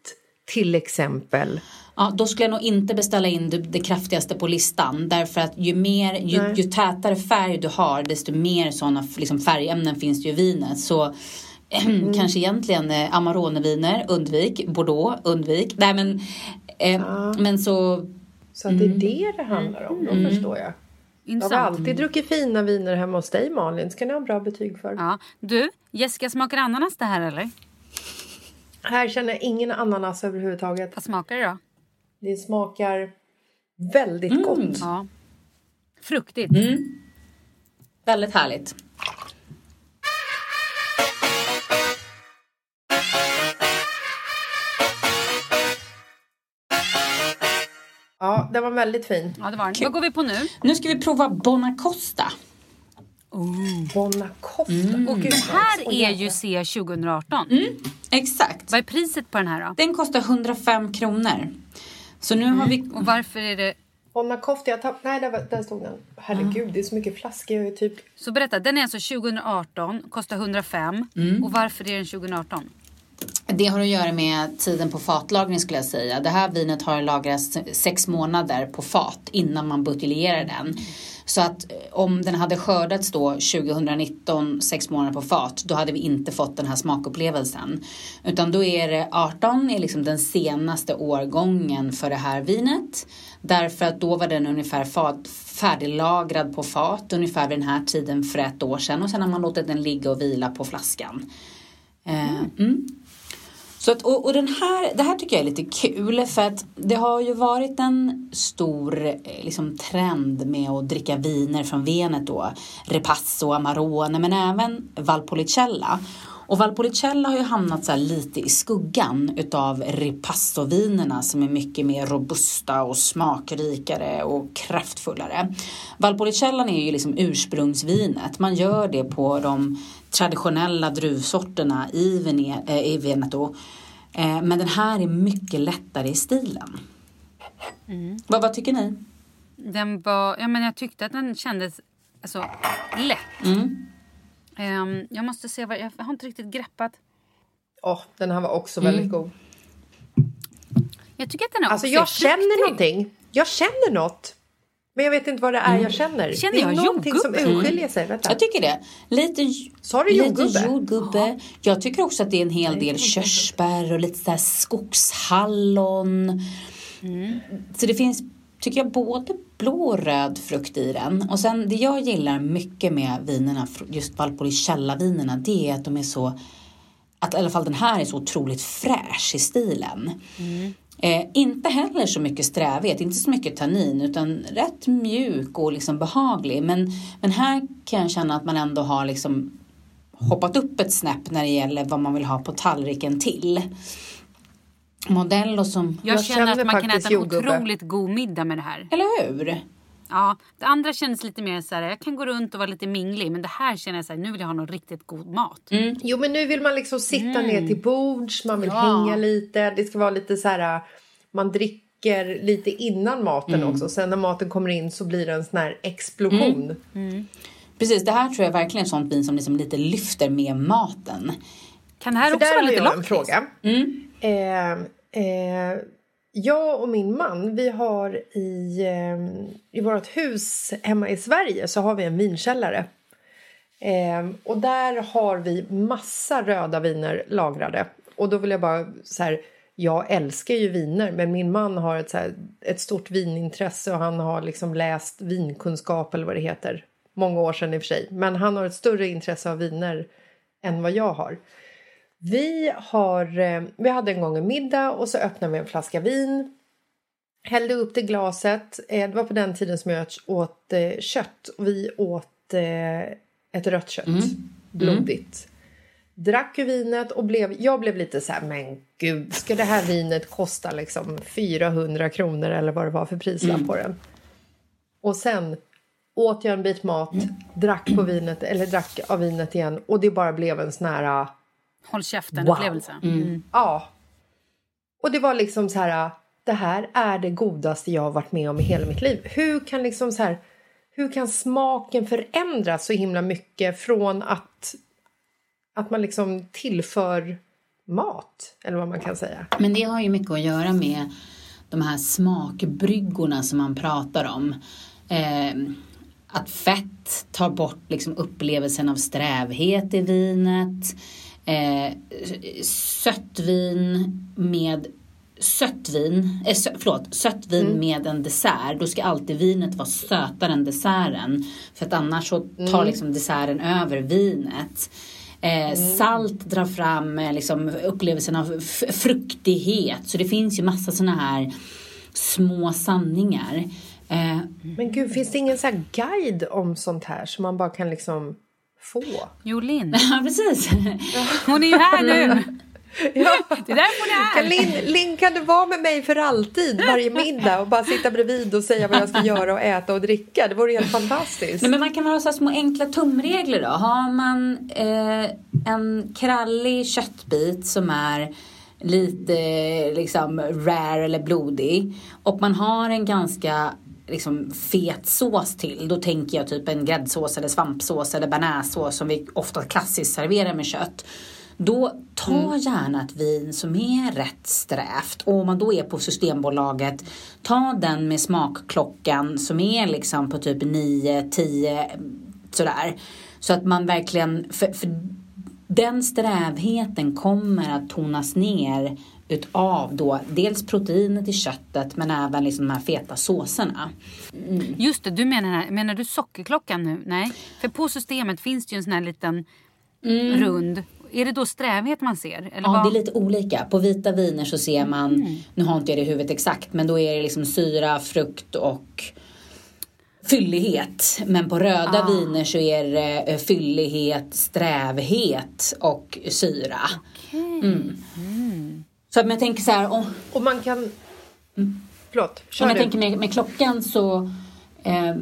till exempel? Ja, då skulle jag nog inte beställa in det, det kraftigaste på listan. Därför att ju, mer, ju, ju tätare färg du har desto mer sådana liksom, färgämnen finns det ju i vinet. Så Mm. kanske egentligen eh, Amarone-viner, undvik. Bordeaux, undvik. Nej men, eh, men så... Så att det är det det handlar om, då förstår jag. Jag har Intressant. alltid druckit fina viner hemma hos dig Malin. Ska ni ha bra betyg för. Ja. Du, Jessica, smakar ananas det här eller? Här känner jag ingen ananas överhuvudtaget. Vad smakar det då? Det smakar väldigt mm. gott. Ja. Fruktigt. Mm. Väldigt härligt. Ja, den var väldigt fin. Ja, det var den. Vad går vi på nu? Nu ska vi prova Bonacosta. Oh. Bonacosta. Mm. Och det här är ju C 2018. Mm. Exakt. Vad är priset på den här då? Den kostar 105 kronor. Så nu har vi... Och varför är det... Bonacosta, jag tapp... Nej, där, var- där stod den. Herregud, det är så mycket flaskor. Typ... Så berätta, den är alltså 2018, kostar 105. Och varför är den 2018? Det har att göra med tiden på fatlagring skulle jag säga. Det här vinet har lagrats sex månader på fat innan man buteljerar den. Så att eh, om den hade skördats då 2019, sex månader på fat, då hade vi inte fått den här smakupplevelsen. Utan då är det 18 är liksom den senaste årgången för det här vinet. Därför att då var den ungefär fat, färdiglagrad på fat, ungefär vid den här tiden för ett år sedan. Och sen har man låtit den ligga och vila på flaskan. Eh, mm. Så att, och, och den här, det här tycker jag är lite kul för att det har ju varit en stor eh, liksom, trend med att dricka viner från Venet då. Repasso, Amarone men även Valpolicella. Och Valpolicella har ju hamnat så här lite i skuggan utav Ripasso-vinerna som är mycket mer robusta och smakrikare och kraftfullare. Valpolicellan är ju liksom ursprungsvinet. Man gör det på de traditionella druvsorterna i, Vene- äh, i Veneto. Eh, men den här är mycket lättare i stilen. Vad, vad tycker ni? Den var, ja, men jag tyckte att den kändes alltså, lätt. Mm. Ehm, jag måste se vad, jag har inte riktigt greppat. Åh, den här var också väldigt god. Jag tycker att den är Alltså också jag känner någonting. Jag känner något. Men jag vet inte vad det är jag känner. Känner det är jag någonting som jordgubbe? urskiljer sig. Vänta. Jag tycker det. Lite, Sa du lite jordgubbe? jordgubbe. Jag tycker också att det är en hel del körsbär och lite så här skogshallon. Så det finns, tycker jag, både blå och röd frukt i den. Och sen det jag gillar mycket med vinerna, just Valpolicella-vinerna, det är att de är så att i alla fall den här är så otroligt fräsch i stilen. Eh, inte heller så mycket strävhet, inte så mycket tannin utan rätt mjuk och liksom behaglig. Men, men här kan jag känna att man ändå har liksom hoppat upp ett snäpp när det gäller vad man vill ha på tallriken till. Modello som... Jag, Jag känner att man kan äta en otroligt god middag med det här. Eller hur? Ja, det andra kändes lite mer så här, jag kan gå runt och vara lite minglig. Men det här känner jag så här, nu vill jag ha någon riktigt god mat. Jo, men nu vill man liksom sitta ner till bords, man vill Ja. hänga lite. Det ska vara lite så här... Man dricker lite innan maten också. Sen när maten kommer in så blir det en sån här explosion. Precis, det här tror jag verkligen är ett sånt vin som liksom lite lyfter med maten. Kan det här För också där vara lite jag en fråga. Eh, eh, jag och min man, vi har i, ehm, i vårt hus hemma i Sverige så har vi en vinkällare. Eh, och där har vi massa röda viner lagrade. Och då vill jag bara så här, jag älskar ju viner men min man har ett, så här, ett stort vinintresse och han har liksom läst vinkunskap eller vad det heter. Många år sedan i och för sig. Men han har ett större intresse av viner än vad jag har. Vi, har, eh, vi hade en gång en middag och så öppnade vi en flaska vin. Hällde upp det i glaset. Eh, Det var på den tiden som jag åt eh, kött. Och vi åt ett rött kött. Blodigt. Drack ur vinet och blev, jag blev lite så här, men gud, ska det här vinet kosta liksom 400 kronor eller vad det var för prislapp på den? Och sen åt jag en bit mat, drack på vinet, eller drack av vinet igen och det bara blev en sån här Håll käften Wow. upplevelse. Mm. Ja. Och det var liksom så här, det här är det godaste jag har varit med om i hela mitt liv. Hur kan liksom så här, hur kan smaken förändras så himla mycket från att, att man liksom tillför mat, eller vad man kan säga. Men det har ju mycket att göra med de här smakbryggorna som man pratar om. Eh, att fett tar bort liksom upplevelsen av strävhet i vinet. Eh, sött vin med sött vin, eh, sö, förlåt, sött vin med en dessert. Då ska alltid vinet vara sötare än desserten. För att annars så tar liksom desserten över vinet. Eh, Salt drar fram eh, liksom, upplevelsen av fruktighet. Så det finns ju massa såna här små sanningar. Eh, Men gud, finns det ingen så här guide om sånt här som man bara kan liksom få? Jo, Linn. ja, precis. Hon är ju här nu. Ja. Det är därför Kan ni är. Linn, Linn, kan du vara med mig för alltid varje middag och bara sitta bredvid och säga vad jag ska göra och äta och dricka? Det vore helt fantastiskt. Nej, men man kan ha så här små enkla tumregler då. Har man eh, en krallig köttbit som är lite liksom rare eller blodig och man har en ganska liksom fet sås till. Då tänker jag typ en gräddsås eller svampsås eller bearnaisesås som vi ofta klassiskt serverar med kött. Då ta gärna ett vin som är rätt strävt. Och om man då är på Systembolaget, ta den med smakklockan som är liksom på typ 9, 10 sådär. Så att man verkligen, för, för den strävheten kommer att tonas ner utav då dels proteinet i köttet men även liksom de här feta såserna. Just det, du menar, menar du sockerklockan nu? Nej. För på systemet finns det ju en sån här liten rund. Är det då strävhet man ser? Eller Ja, vad? det är lite olika. På vita viner så ser man, nu har inte jag det i huvudet exakt, men då är det liksom syra, frukt och fyllighet. Men på röda viner så är det eh, fyllighet, strävhet och syra. Mm. Så att jag tänker så här, om, Och man kan... Förlåt, kör om jag du. tänker med, med klockan så eh,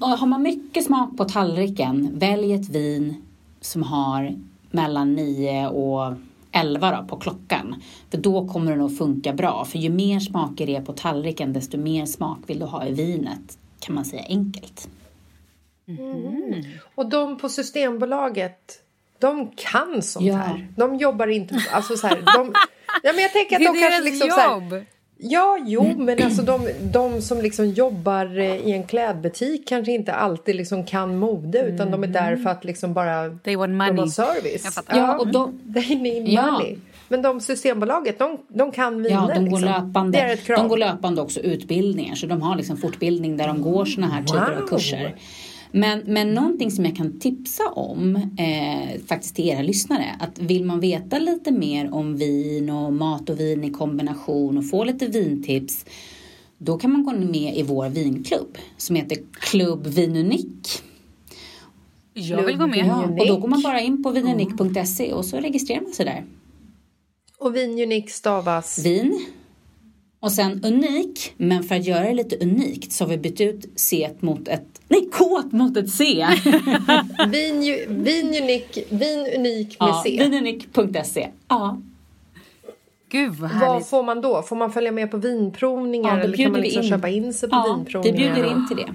har man mycket smak på tallriken, välj ett vin som har mellan 9 och 11 då, på klockan. För då kommer det nog funka bra. För ju mer smaker det är på tallriken desto mer smak vill du ha i vinet. Kan man säga enkelt. Och de på Systembolaget, de kan sånt Ja. här. De jobbar inte... Alltså så här, de, ja, men jag tänker att Det är de kanske liksom så här, jobb. Ja, jo, men alltså de, de som liksom jobbar eh, i en klädbutik kanske inte alltid liksom kan mode utan de är där för att liksom bara... They want De money. har service. Ja, och de, They need Ja. money. Men de Systembolaget, de, de kan viner. Ja, de går, liksom. löpande, Det är ett krav. de går löpande också utbildningar. Så de har liksom fortbildning där de går såna här typer av Wow. kurser. Men, men någonting som jag kan tipsa om eh, faktiskt till era lyssnare. Att vill man veta lite mer om vin och mat och vin i kombination och få lite vintips. Då kan man gå med i vår vinklubb som heter Club Vinunik. Jag vill gå med. Ja, Vinunik. och då går man bara in på vinunik.se och så registrerar man sig där. Och Vinunic stavas... vin. Och sen unik, men för att göra det lite unikt så har vi bytt ut C mot ett, nej K mot ett C. Vin, Vinunic, Vinunik med ja, C. vinunik.se. Ja, Gud vad Vad härligt. får man då? Får man följa med på vinprovningar ja eller kan man vi liksom in. köpa in sig på ja, vi vinprovningar? bjuder in till det.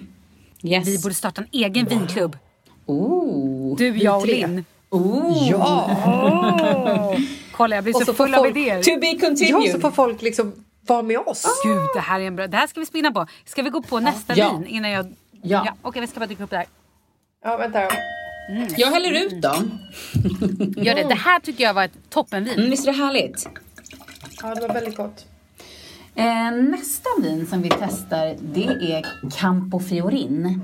Yes. Vi borde starta en egen vinklubb. Oh. Du, jag och. Linn. Oh. Ja! Kolla jag blir så, så får full av folk- idéer. To be ja, continued. så får folk liksom vara med oss. Gud, det här är en bra... Det här ska vi spinna på. Ska vi gå på nästa Ja. vin innan jag... Ja. ja Okej, vi ska bara dyka upp det här. Ja, vänta. Jag häller ut då. Gör det. Det här tycker jag var ett toppenvin. Mm, visst är det härligt? Ja, det var väldigt gott. Eh, nästa vin som vi testar det är Campo Fiorin.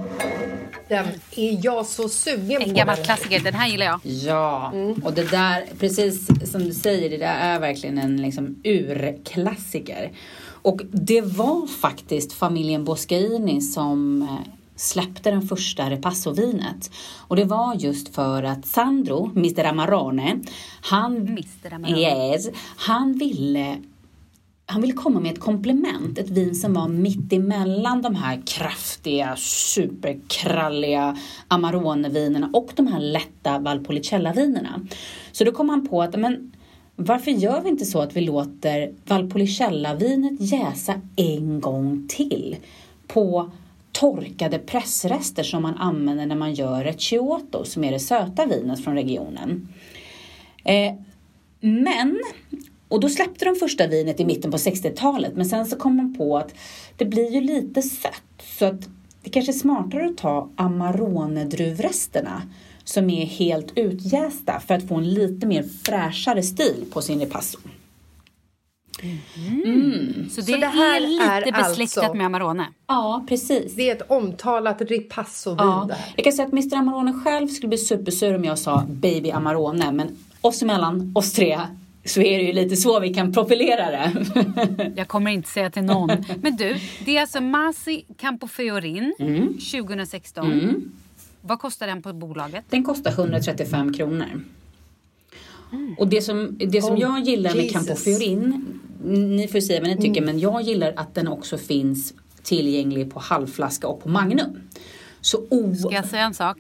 Den är jag så sugen En på. gammal den. klassiker. Den här gillar jag. Ja, och det där, precis som du säger, det där är verkligen en liksom urklassiker. Och det var faktiskt familjen Boscaini som eh, släppte den första Repasso-vinet. Och det var just för att Sandro, Mr Amarone, han, Mr. Amarone. yes, han ville han ville komma med ett komplement, ett vin som var mitt emellan de här kraftiga, superkralliga Amarone-vinerna och de här lätta Valpolicella-vinerna. Så då kom han på att, men varför gör vi inte så att vi låter Valpolicella-vinet jäsa en gång till på torkade pressrester som man använder när man gör Recioto, som är det söta vinet från regionen. Eh, men, och då släppte de första vinet i mitten på 60-talet men sen så kom man på att det blir ju lite sött så att det kanske är smartare att ta Amarone-druvresterna som är helt utjästa för att få en lite mer fräschare stil på sin ripasso. Så det, Så det här är lite är besläktat alltså- med Amarone. Ja, precis. Det är ett omtalat ripasso-vin Ja, jag kan säga att Mr Amarone själv skulle bli supersur om jag sa Baby Amarone men oss emellan, oss tre, så är det ju lite så vi kan profilera det. Jag kommer inte säga till någon. Men du, det är alltså Masi Campofiorin 2016. Vad kostar den på bolaget? Den kostar 135 kronor. Och det som, det som Oh, jag gillar med Jesus. Campofiorin, ni får säga vad ni tycker, men jag gillar att den också finns tillgänglig på halvflaska och på Magnum. Så o... Ska jag säga en sak?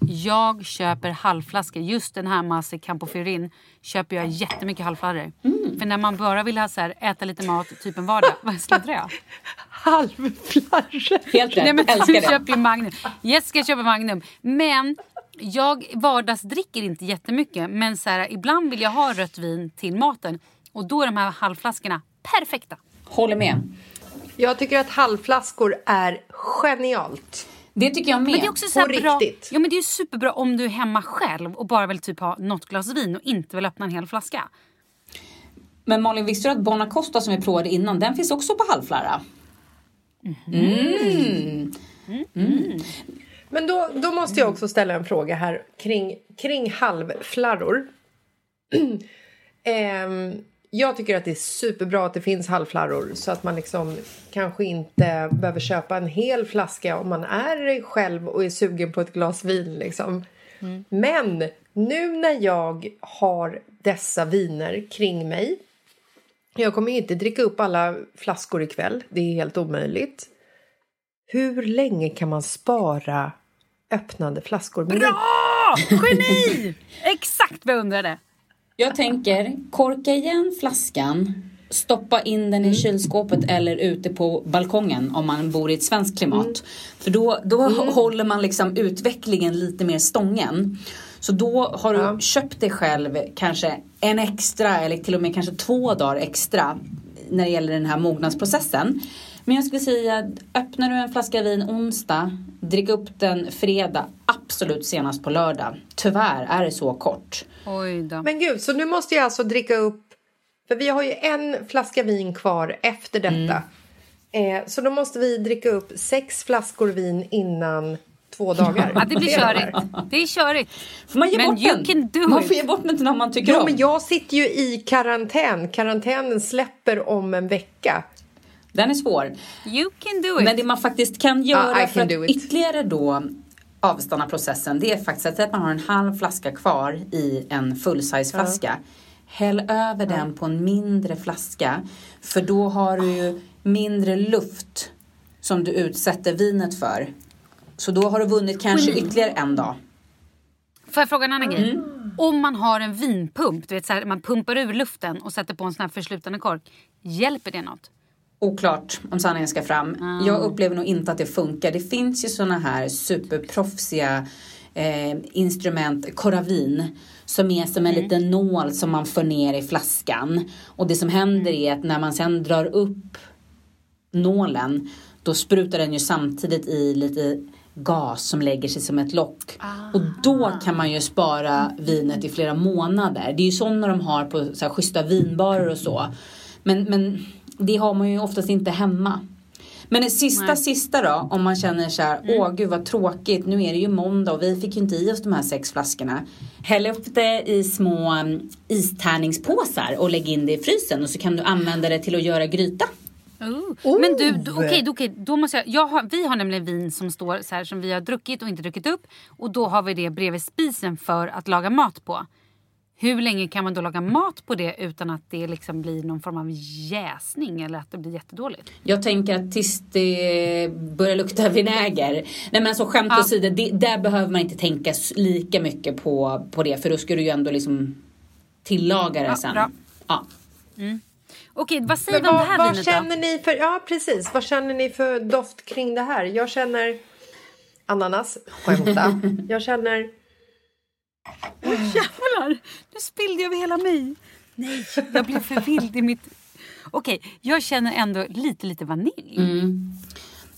Jag köper halvflaskor. Just den här Masi Campofiorin köper jag jättemycket halvflaskor. För när man bara vill ha så här, äta lite mat, typ en vardag. Vad sluddrar jag? Halvflarre. Helt rätt, Nej, men älskar du köper ju Magnum. Jessica köper Magnum. Men jag vardagsdricker inte jättemycket. Men så här, ibland vill jag ha rött vin till maten. Och då är de här halvflaskorna perfekta. Håller med. Jag tycker att halvflaskor är genialt. Det tycker jag med. Men det är också så bra, riktigt. ja, men det är superbra om du är hemma själv och bara vill typ ha något glas vin och inte vill öppna en hel flaska. Men Malin, visste du att Bon Acosta som vi provade innan, den finns också på halvflarra? Men då, då måste jag också ställa en fråga här kring, kring halvflarror. Ehm, jag tycker att det är superbra att det finns halvflarror så att man liksom kanske inte behöver köpa en hel flaska om man är själv och är sugen på ett glas vin. Liksom. Men nu när jag har dessa viner kring mig jag kommer inte dricka upp alla flaskor ikväll. Det är helt omöjligt. Hur länge kan man spara öppnade flaskor? Bra! Geni! Exakt vad jag undrade. Jag tänker korka igen flaskan, stoppa in den i kylskåpet eller ute på balkongen om man bor i ett svenskt klimat. För då, då håller man liksom utvecklingen lite mer stången. Så då har du Ja. köpt dig själv kanske en extra eller till och med kanske två dagar extra när det gäller den här mognadsprocessen. Men jag skulle säga, öppnar du en flaska vin onsdag, drick upp den fredag, absolut senast på lördag. Tyvärr är det så kort. Oj då. Men gud, så nu måste jag alltså dricka upp... För vi har ju en flaska vin kvar efter detta. Eh, så då måste vi dricka upp sex flaskor vin innan två dagar. Ja, det blir körigt. Det är körigt. Får man ge Men bort you den? can do man får ge bort den till någon man tycker Jo, om. men jag sitter ju i karantän. Karantänen släpper om en vecka. Den är svår. You can do it. Men det man faktiskt kan göra Ja, I för att ytterligare då avstanna processen det är faktiskt att man har en halv flaska kvar i en full-size flaska. Häll över den på en mindre flaska för då har du ju mindre luft som du utsätter vinet för. Så då har du vunnit kanske ytterligare en dag. Får jag fråga en annan grej? Mm. Om man har en vinpump, du vet, så här, man pumpar ur luften och sätter på en sån här förslutande kork. Hjälper det något? Oklart om sanningen ska fram. Jag upplever nog inte att det funkar. Det finns ju såna här superproffsiga eh, instrument, koravin, som är som en liten nål som man för ner i flaskan. Och det som händer är att när man sen drar upp nålen, då sprutar den ju samtidigt i lite gas som lägger sig som ett lock. Och då kan man ju spara vinet i flera månader. Det är ju sådana de har på så här, schyssta vinbarer och så. Men, men det har man ju oftast inte hemma. Men det sista, sista då, om man känner så här, åh gud vad tråkigt, nu är det ju måndag och vi fick ju inte i oss de här sex flaskorna. Häll upp det i små mm, istärningspåsar och lägg in det i frysen och så kan du använda det till att göra gryta. Oh. Men du, du okej, då- okej, då måste jag, jag har, vi har nämligen vin som står så här som vi har druckit och inte druckit upp. Och då har vi det bredvid spisen för att laga mat på. Hur länge kan man då laga mat på det utan att det liksom blir någon form av jäsning eller att det blir jättedåligt? Jag tänker att tills det börjar lukta vinäger. Nej men alltså skämt Ja. åsido, det, där behöver man inte tänka lika mycket på, på det för då ska du ju ändå liksom tillaga det Ja, sen. bra. Ja. Okej, vad säger vi om det vad, här vad känner då? ni för... Ja, precis. Vad känner ni för doft kring det här? Jag känner ananas. Skämta. Jag känner... Jävlar, nu spillde jag över hela mig. Nej, jag blev för vild i mitt... Okej, jag känner ändå lite, lite vanilj.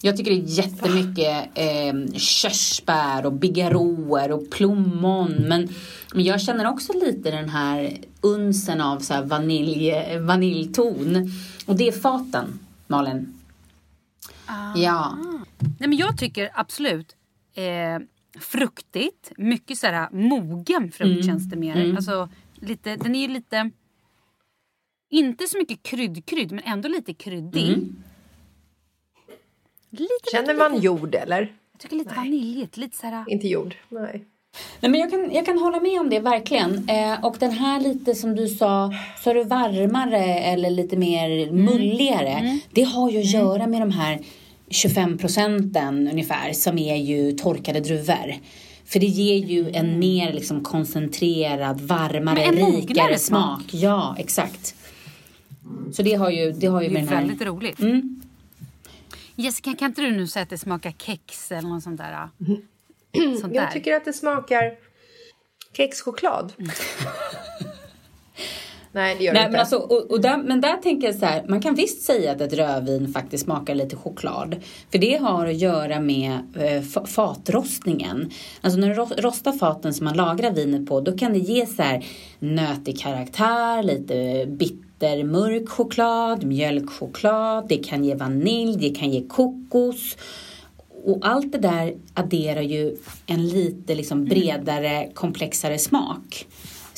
Jag tycker det är jättemycket eh, körsbär och bigarråer och plommon. Men, men jag känner också lite den här unsen av så här vanilj, vaniljton. Och det är faten, Malin. Ja. Nej, men jag tycker absolut eh, fruktigt. Mycket så här mogen frukt känns det mer. Alltså, lite, den är ju lite... Inte så mycket krydd-krydd, men ändå lite kryddig. Lite, Känner lite, man lite, jord, eller? Jag tycker lite vaniljigt. Lite så här... Inte jord. Nej. Nej, men jag, kan, jag kan hålla med om det, verkligen. Eh, och den här lite som du sa, sa du varmare eller lite mer mulligare. Det har ju att göra med de här 25 procenten ungefär som är ju torkade druvor. För det ger ju en mer liksom koncentrerad, varmare, rikare smak. smak. Ja, exakt. Så det har ju, det har ju Det med är den här... väldigt roligt. Jessica, kan inte du nu säga att det smakar kex eller något sånt där? Sånt där. Jag tycker att det smakar kexchoklad. Nej, det gör det Nej, inte. men, alltså, och, och där, men där tänker jag så här, man kan visst säga att ett rödvin faktiskt smakar lite choklad. För det har att göra med eh, fa- fatrostningen. Alltså när du ro- rostar faten som man lagrar vinet på, då kan det ge så här nötig karaktär, lite bitter mörk choklad, mjölkchoklad, det kan ge vanilj, det kan ge kokos. Och allt det där adderar ju en lite liksom bredare, komplexare smak.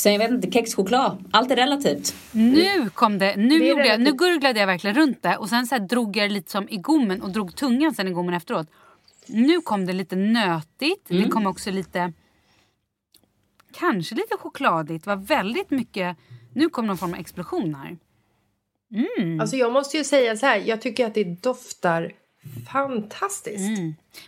Så jag vet inte, kexchoklad, allt är relativt. Nu kom det, nu, Det gjorde jag, nu gurglade jag verkligen runt det och sen så här drog jag det lite som i gommen och drog tungan sen i gommen efteråt. Nu kom det lite nötigt, Mm. det kom också lite, kanske lite chokladigt. Det var väldigt mycket, nu kom någon form av explosion här. Alltså jag måste ju säga så här, jag tycker att det doftar fantastiskt.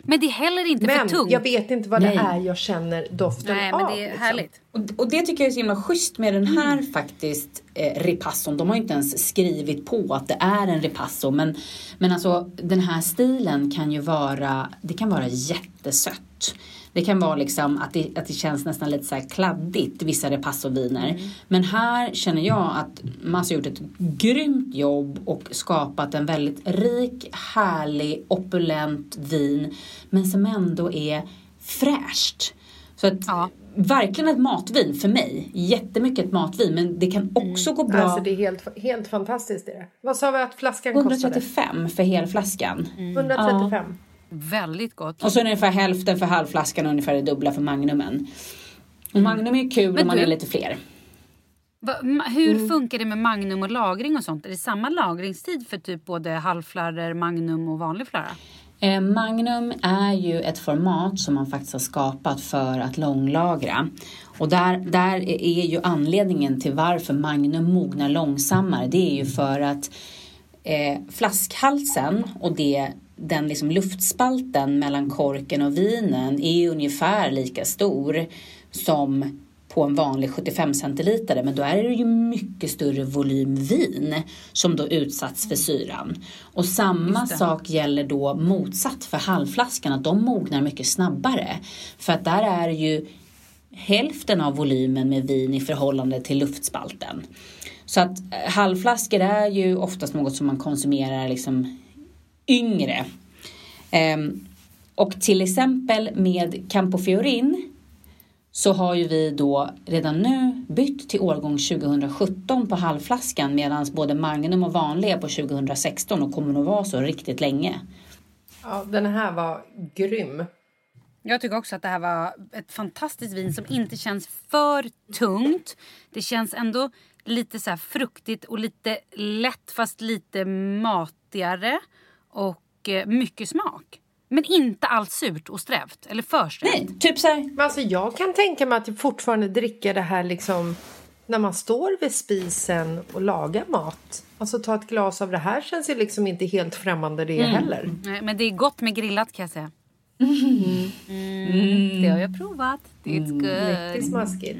Men det är heller inte Men för tungt. jag vet inte vad Nej. det är jag känner doften Nej av. men det är liksom. härligt. Och, och det tycker jag är så himla schysst med den här faktiskt eh, ripasson. De har ju inte ens skrivit på att det är en ripasso. Men, men alltså den här stilen kan ju vara, det kan vara jättesött. Det kan vara liksom att det, att det känns nästan lite så här kladdigt, vissa repassoviner. Men här känner jag att Mats har gjort ett grymt jobb och skapat en väldigt rik, härlig, opulent vin. Men som ändå är fräscht. Så att Ja. verkligen ett matvin för mig. Jättemycket ett matvin men det kan också gå bra. Alltså det är helt, helt fantastiskt. Det. Vad sa vi att flaskan kostade? 135 för helflaskan. 135. Väldigt gott. Och så är det ungefär hälften för halvflaskan och ungefär det dubbla för magnumen. Och magnum är kul Men om man du- är lite fler. Va, hur Mm. funkar det med magnum och lagring och sånt? Är det samma lagringstid för typ både halvflarror, magnum och vanlig flarra? Eh, Magnum är ju ett format som man faktiskt har skapat för att långlagra. Och där, där är ju anledningen till varför Magnum mognar långsammare. Det är ju för att eh, flaskhalsen och det, den liksom luftspalten mellan korken och vinen är ungefär lika stor som på en vanlig 75 centiliter men då är det ju mycket större volym vin som då utsatts för syran. Och samma sak gäller då motsatt för halvflaskan, att de mognar mycket snabbare. För att där är ju hälften av volymen med vin i förhållande till luftspalten. Så att eh, halvflaskor är ju oftast något som man konsumerar liksom yngre. Ehm, och till exempel med Campofiorin så har ju vi då redan nu bytt till årgång 2017 på halvflaskan medan både Magnum och vanlig är på 2016 och kommer nog vara så riktigt länge. Ja, den här var grym. Jag tycker också att det här var ett fantastiskt vin som inte känns för tungt. Det känns ändå lite så här fruktigt och lite lätt fast lite matigare. Och eh, mycket smak. Men inte alls surt och strävt. Eller för strävt. Nej, typ så här. Men alltså jag kan tänka mig att fortfarande dricka det här liksom när man står vid spisen och lagar mat. Alltså ta ett glas av det här känns ju liksom inte helt främmande det heller. Nej, Men det är gott med grillat kan jag säga. Mm. Det har jag provat. It's good. Riktigt smaskigt.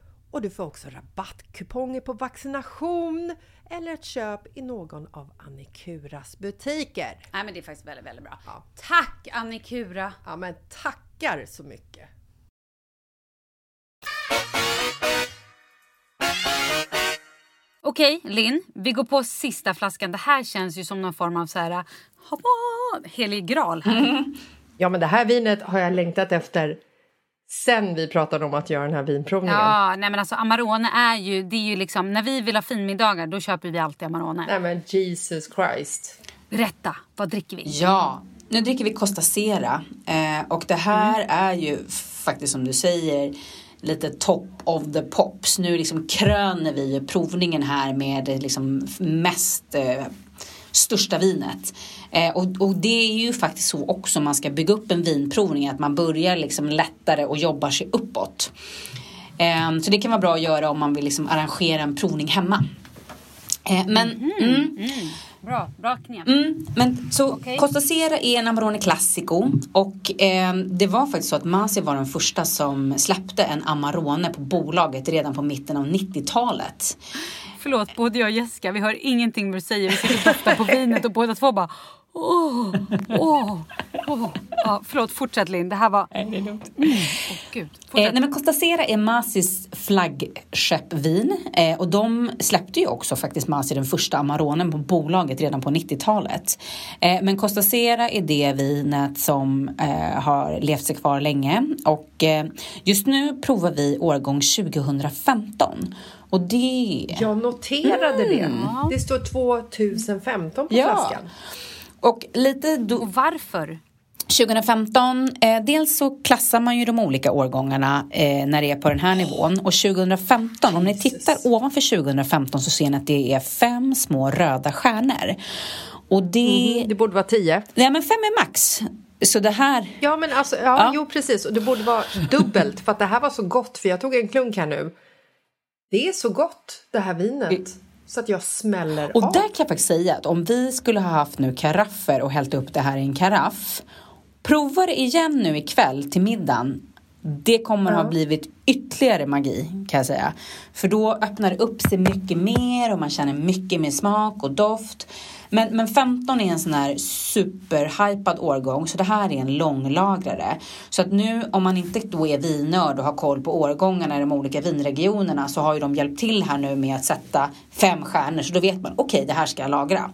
och du får också rabattkuponger på vaccination eller ett köp i någon av Annikuras butiker. Nej men det är faktiskt väldigt, väldigt bra. Tack Annikura! Ja men tackar så mycket! Okej, Linn, vi går på sista flaskan. Det här känns ju som någon form av så här, helig graal här. Ja men det här vinet har jag längtat efter sen vi pratade om att göra den här vinprovningen. Ja, nej men alltså Amarone är ju, det är ju liksom, när vi vill ha finmiddagar då köper vi alltid Amarone. Nej men Jesus Christ. Berätta, vad dricker vi? Ja, nu dricker vi Costa Sera. Eh, och det här är ju faktiskt som du säger lite top of the pops. Nu liksom kröner vi provningen här med liksom mest eh, största vinet. Eh, och, och det är ju faktiskt så också man ska bygga upp en vinprovning. Att man börjar liksom lättare och jobbar sig uppåt. Eh, så det kan vara bra att göra om man vill liksom arrangera en provning hemma. Eh, men mm, Bra, bra knep. Mm, men så Okej. Costa Sera är en Amarone Classico och eh, det var faktiskt så att Masi var den första som släppte en Amarone på bolaget redan på mitten av 90-talet. Förlåt, både jag och Jessica, vi hör ingenting vad du säger. Vi sitter och på vinet och båda två bara åh, åh, åh. Ja, förlåt, fortsätt Linn. Det här var... Nej, det är lugnt. Mm. Åh, gud. Eh, nej men Costa Sera är Masis flaggskeppvin eh, och de släppte ju också faktiskt Masi den första Amaronen på bolaget redan på 90-talet. Eh, men Costa Sera är det vinet som eh, har levt sig kvar länge och eh, just nu provar vi årgång 2015 och det... Jag noterade det. Det står 2015 på Ja. flaskan. Och lite då... Och varför? 2015, eh, dels så klassar man ju de olika årgångarna eh, när det är på den här nivån. Och 2015, om ni tittar ovanför 2015 så ser ni att det är fem små röda stjärnor. Och det... Mm, det borde vara tio. Nej, men fem är max. Så det här... Ja, men alltså, ja, ja. jo precis. Och det borde vara dubbelt för att det här var så gott. För jag tog en klunk här nu. Det är så gott det här vinet. Så att jag smäller Och av. där kan jag faktiskt säga att om vi skulle ha haft nu karaffer och hällt upp det här i en karaff. Prova det igen nu ikväll till middagen. Det kommer ja. ha blivit ytterligare magi kan jag säga. För då öppnar det upp sig mycket mer och man känner mycket mer smak och doft. Men, men 15 är en sån här superhypad årgång så det här är en långlagrare. Så att nu om man inte då är vinnörd och har koll på årgångarna i de olika vinregionerna så har ju de hjälpt till här nu med att sätta fem stjärnor så då vet man okej okay, det här ska jag lagra.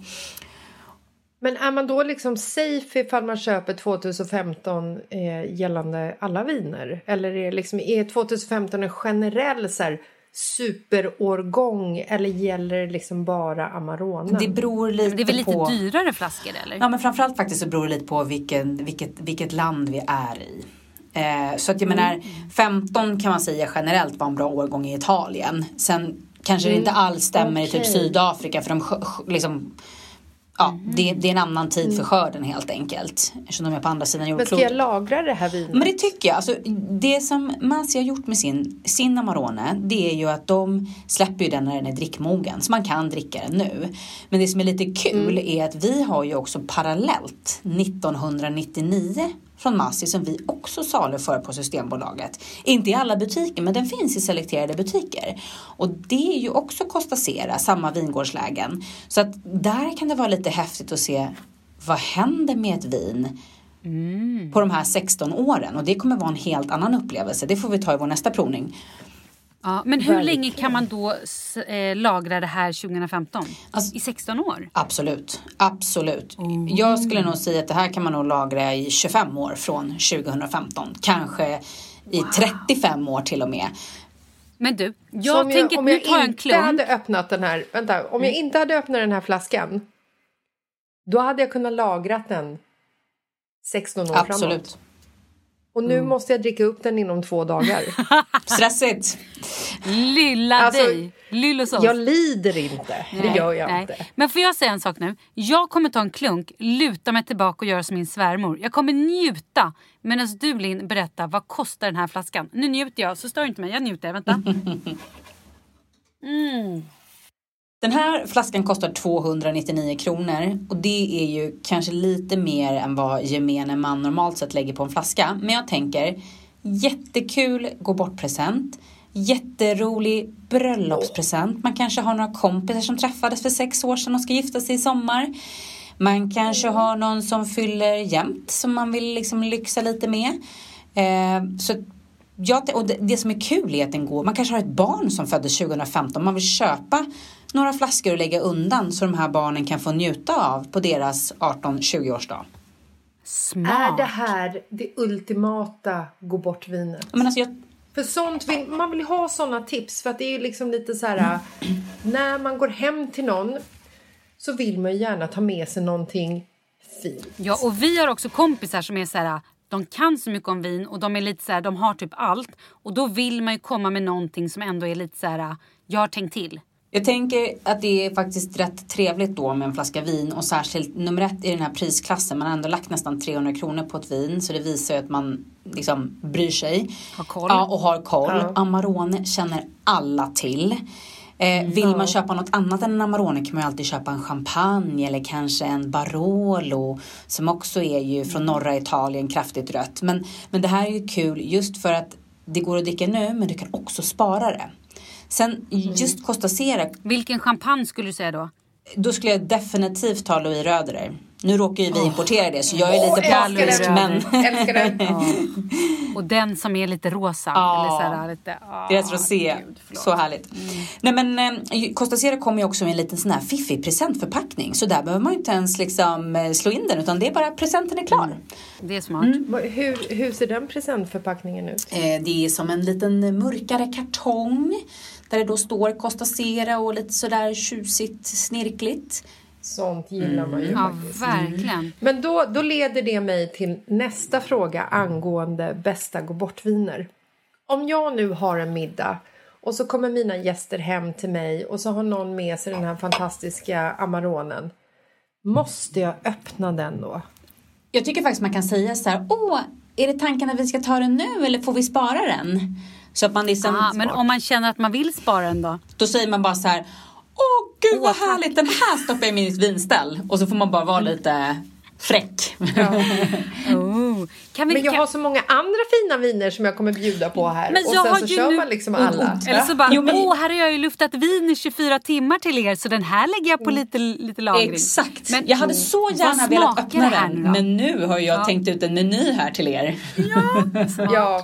Men är man då liksom safe ifall man köper 2015 eh, gällande alla viner? Eller är, liksom, är 2015 en generell så här, superårgång eller gäller det liksom bara Amarone? Det beror lite på... Det är väl lite på... dyrare flaskor eller? Ja men framförallt faktiskt så beror det lite på vilken, vilket, vilket land vi är i. Eh, så att jag mm. menar 15 kan man säga generellt var en bra årgång i Italien. Sen kanske mm. det inte alls stämmer okay. i typ Sydafrika för de liksom Ja, mm. det, det, är en annan tid för mm. skörden helt enkelt. Eftersom de är på andra sidan jordklotet. Men ska jag lagra det här vinet? Men det tycker jag. Alltså, det som Masi har gjort med sin, sin Amarone det är ju att de släpper ju den när den är drickmogen. Så man kan dricka den nu. Men det som är lite kul mm. är att vi har ju också parallellt 1999 från Massi som vi också saluför på Systembolaget. Inte i alla butiker men den finns i selekterade butiker. Och det är ju också Costa Sera, samma vingårdslägen. Så att där kan det vara lite häftigt att se vad händer med ett vin mm. på de här 16 åren och det kommer vara en helt annan upplevelse. Det får vi ta i vår nästa provning. Ja, men hur länge kan man då eh, lagra det här 2015? Alltså, I 16 år? Absolut. Absolut. Mm. Jag skulle nog säga att det här kan man nog lagra i 25 år från 2015. Kanske i wow. 35 år till och med. Men du, jag om tänker jag, om jag en klunk. Hade öppnat den här, vänta, om jag mm. inte hade öppnat den här flaskan då hade jag kunnat lagra den 16 år Absolut. framåt. Och nu mm. måste jag dricka upp den inom två dagar. Stressigt. Lilla alltså, dig. Lillosås. Jag lider inte. Nej, det gör jag nej. inte. Men får jag säga en sak nu? Jag kommer ta en klunk, luta mig tillbaka och göra som min svärmor. Jag kommer njuta medan du Linn berättar vad kostar den här flaskan. Nu njuter jag, så stör inte mig. Jag njuter. Vänta. Mm. Den här flaskan kostar 299 kronor och det är ju kanske lite mer än vad gemene man normalt sett lägger på en flaska. Men jag tänker jättekul gå bort-present. Jätterolig bröllopspresent. Man kanske har några kompisar som träffades för sex år sedan och ska gifta sig i sommar. Man kanske har någon som fyller jämt som man vill liksom lyxa lite med. Eh, så ja, och det, det, som är kul är att den går, man kanske har ett barn som föddes 2015, man vill köpa några flaskor och lägga undan så de här barnen kan få njuta av på deras 18-20-årsdag. Smart. Är det här det ultimata gå bort-vinet? Men alltså jag... För sånt vill, man vill ha såna tips för att det är ju liksom lite så här när man går hem till någon så vill man ju gärna ta med sig någonting fint. Ja, och vi har också kompisar som är så här de kan så mycket om vin och de är lite så här, de har typ allt och då vill man ju komma med någonting som ändå är lite så här jag har tänkt till. Jag tänker att det är faktiskt rätt trevligt då med en flaska vin och särskilt nummer ett i den här prisklassen. Man har ändå lagt nästan 300 kronor på ett vin så det visar ju att man liksom bryr sig. Har koll. Ja, och har koll. Ja. Amarone känner alla till. Eh, vill man köpa något annat än en Amarone kan man ju alltid köpa en champagne eller kanske en Barolo som också är ju från norra Italien kraftigt rött. Men, men det här är ju kul just för att det går att dricka nu men du kan också spara det. Sen just Costa Sera. Vilken champagne skulle du säga då? Då skulle jag definitivt ta Louis Röderer. Nu råkar ju vi importera det så jag är lite partisk men... Älskar den! ja. Och den som är lite rosa. Ja. Eller så här, lite, oh, Deras rosé. Gud, så härligt. Mm. Nej men eh, Costa Sera kommer ju också med en liten sån här fiffig presentförpackning. Så där behöver man ju inte ens liksom eh, slå in den utan det är bara presenten är klar. Mm. Det är smart. Mm. Hur, hur ser den presentförpackningen ut? Eh, det är som en liten mörkare kartong. Där det då står Costa Sera och lite sådär tjusigt snirkligt. Sånt gillar man ju Ja, faktiskt. verkligen. Men då, då leder det mig till nästa fråga angående bästa gå bort-viner. Om jag nu har en middag och så kommer mina gäster hem till mig och så har någon med sig den här fantastiska Amaronen. Måste jag öppna den då? Jag tycker faktiskt man kan säga så här, åh, är det tanken att vi ska ta den nu eller får vi spara den? Så att man liksom, Ah, men om man känner att man vill spara den då? då säger man bara så här, åh gud vad härligt, den här stoppar jag i mitt vinställ. Och så får man bara vara lite fräck. Oh. Kan vi, Men jag kan, har så många andra fina viner som jag kommer bjuda på här. Men och jag sen har så ju kör nu- man liksom alla. Eller så bara, Jo, men- åh här har jag ju luftat vin i 24 timmar till er så den här lägger jag på lite, lite lagring. Exakt. Men- jag hade så gärna velat öppna den. nu? Men nu har jag Ja. tänkt ut en meny här till er. Ja,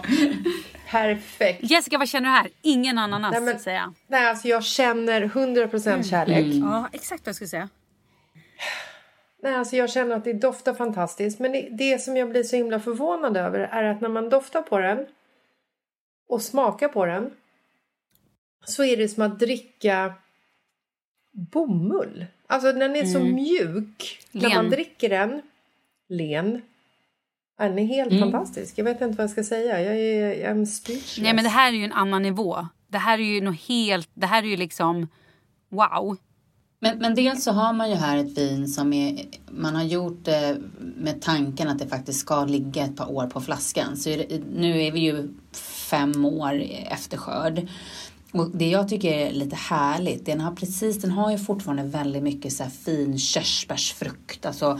perfekt. Jessica vad känner du här? Ingen ananas Nej, men- säger jag. Nej, alltså jag känner 100% kärlek. Ja exakt vad jag skulle säga. Nej, alltså jag känner att det doftar fantastiskt. Men det, det som jag blir så himla förvånad över är att när man doftar på den och smakar på den så är det som att dricka bomull. Alltså den är så mjuk när man Len. dricker den. Len. Den är helt fantastisk. Jag vet inte vad jag ska säga. Jag är, speechless. Nej men det här är ju en annan nivå. Det här är ju något helt, det här är ju liksom wow. Men, men dels så har man ju här ett vin som är, man har gjort det med tanken att det faktiskt ska ligga ett par år på flaskan. Så är det, nu är vi ju fem år efter skörd. Och det jag tycker är lite härligt, den har precis, den har ju fortfarande väldigt mycket så här fin körsbärsfrukt, alltså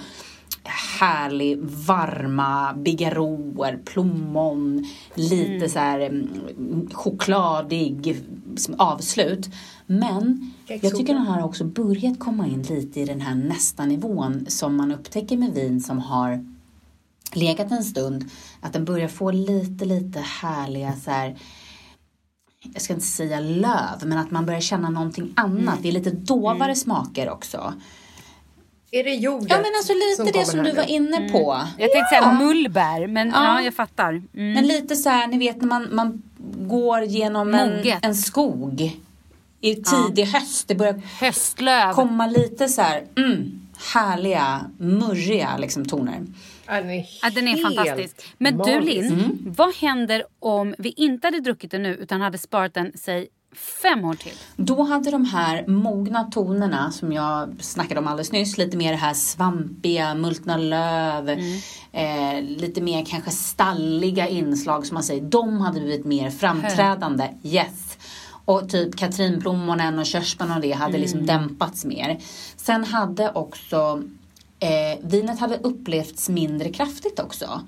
härlig, varma bigarråer, plommon, lite så här mm, chokladig som avslut. Men jag tycker den här har också börjat komma in lite i den här nästa nivån som man upptäcker med vin som har legat en stund. Att den börjar få lite, lite härliga så här jag ska inte säga löv, men att man börjar känna någonting annat. Det är lite dovare smaker också. Är det jordet Ja, men alltså lite det kommer som du var inne på. Jag tänkte säga mullbär men ja, Ja. jag fattar. Mm. Men lite så här, ni vet när man, man går genom en, en skog i tidig höst. Det börjar Höstlöv. komma lite så här, mm, härliga, murriga liksom, toner. Ja, den är, Ja, den är fantastisk. Men du magisk. Linn, Mm. vad händer om vi inte hade druckit den nu utan hade sparat den, säg fem år till? Då hade de här mogna tonerna som jag snackade om alldeles nyss, lite mer det här svampiga, multna löv, eh, lite mer kanske stalliga inslag som man säger, de hade blivit mer framträdande. Yes. Och typ katrinplommonen och körsbären och det hade liksom dämpats mer. Sen hade också eh, vinet hade upplevts mindre kraftigt också.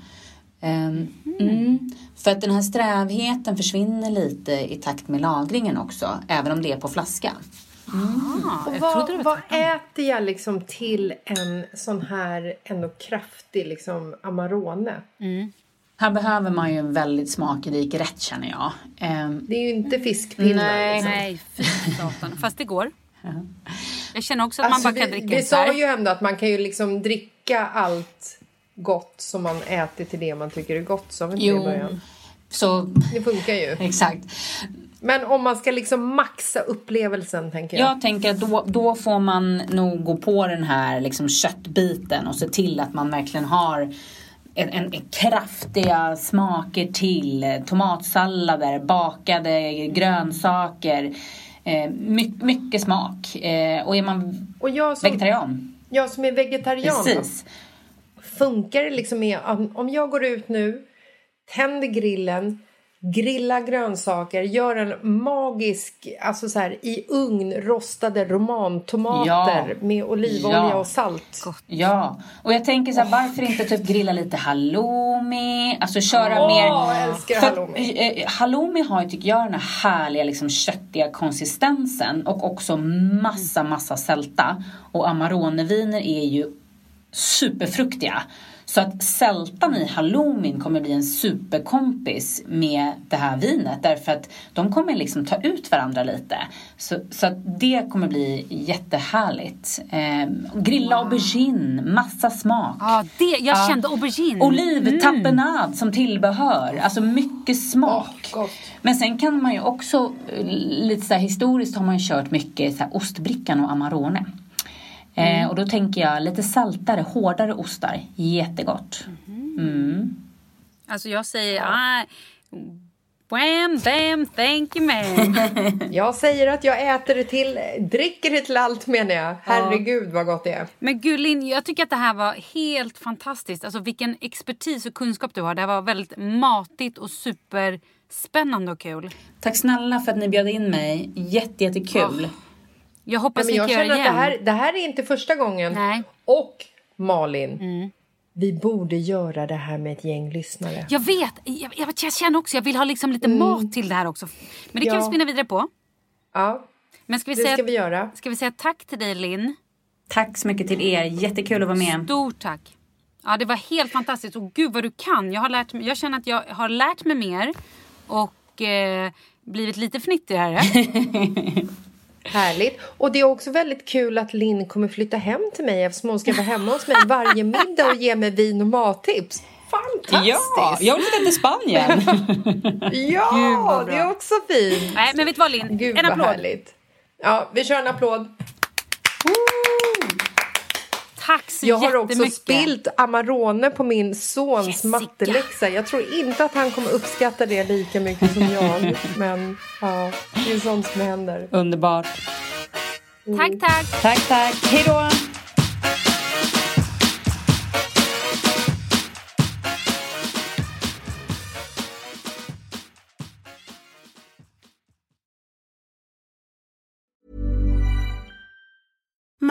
Ehm, mm. För att den här strävheten försvinner lite i takt med lagringen också, även om det är på flaska. Ah, Och vad, det vad äter jag liksom till en sån här ändå kraftig liksom Amarone? Här behöver man ju en väldigt smakrik rätt känner jag. Ehm, Det är ju inte fiskpinnar. Nej. liksom. Nej, fy satan. Fast det går. Jag känner också att Alltså, man bara kan vi, dricka så här. sa ju ändå att man kan ju liksom dricka allt gott som man äter till det man tycker är gott. Sa vi inte det i jo, början? så Det funkar ju. exakt. Men om man ska liksom maxa upplevelsen tänker jag. Jag tänker att då, då får man nog gå på den här liksom köttbiten och se till att man verkligen har en, en, en kraftiga smaker till. Tomatsallader, bakade grönsaker. Eh, my, mycket smak. Eh, och är man Och jag som, vegetarian. jag som är vegetarian då, Precis. Funkar det liksom med om- jag går ut nu, tänder grillen, grillar grönsaker, gör en magisk, alltså så här i ugn rostade romantomater Ja. med olivolja Ja. och salt. Ja, och jag tänker så här, varför inte typ grilla lite halloumi? Alltså köra mer... jag älskar För- halloumi. eh, halloumi har ju, tycker jag, den här härliga liksom, köttiga konsistensen och också massa, massa sälta. Och Amaroneviner är ju superfruktiga. Så att sältan i halloumin kommer bli en superkompis med det här vinet därför att de kommer liksom ta ut varandra lite. Så, så att det kommer bli jättehärligt. Eh, grilla aubergine, massa smak. Ja, det, jag Ja. kände aubergine. Olivtapenad som tillbehör. Alltså mycket smak. Gott. Men sen kan man ju också, eh, lite så historiskt har man ju kört mycket så ostbrickan och Amarone. Eh, och då tänker jag lite saltare, hårdare ostar. Jättegott. Mm. Alltså jag säger... Ah, wham, bam, thank you man. Jag säger att jag äter det till, dricker det till allt menar jag. Herregud vad gott det är. Men Gullin, jag tycker att det här var helt fantastiskt. Alltså vilken expertis och kunskap du har. Det här var väldigt matigt och superspännande och kul. Tack snälla för att ni bjöd in mig. Jätte, jättekul. Jag hoppas men vi jag kan göra känner det att det här, det här är inte första gången. Nej. Och Malin, vi borde göra det här med ett gäng lyssnare. Jag vet, jag, jag, jag känner också, jag vill ha liksom lite mat till det här också. Men det kan Mm. Ja. vi spinna vidare på. Ja, Men ska vi, det säga, ska vi göra. ska vi säga tack till dig Linn? Tack så mycket till er. Jättekul att vara med. Stort tack. Ja, det var helt fantastiskt. Och gud vad du kan. Jag, har lärt mig, jag känner att jag har lärt mig mer och eh, blivit lite fnittrigare. Härligt. Och det är också väldigt kul att Linn kommer flytta hem till mig eftersom hon ska vara hemma hos mig varje middag och ge mig vin och mattips. Fantastiskt! Ja, jag vill flytta till Spanien. Ja, det är också fint. Nej, men vet du vad Linn? Gud en applåd. härligt. Ja, vi kör en applåd. Tack så Jag har också spilt Amarone på min sons Jessica. matteläxa. Jag tror inte att han kommer uppskatta det lika mycket som jag. Men ja, det är sånt som händer. Underbart. Tack, tack. Tack, tack. Hej då.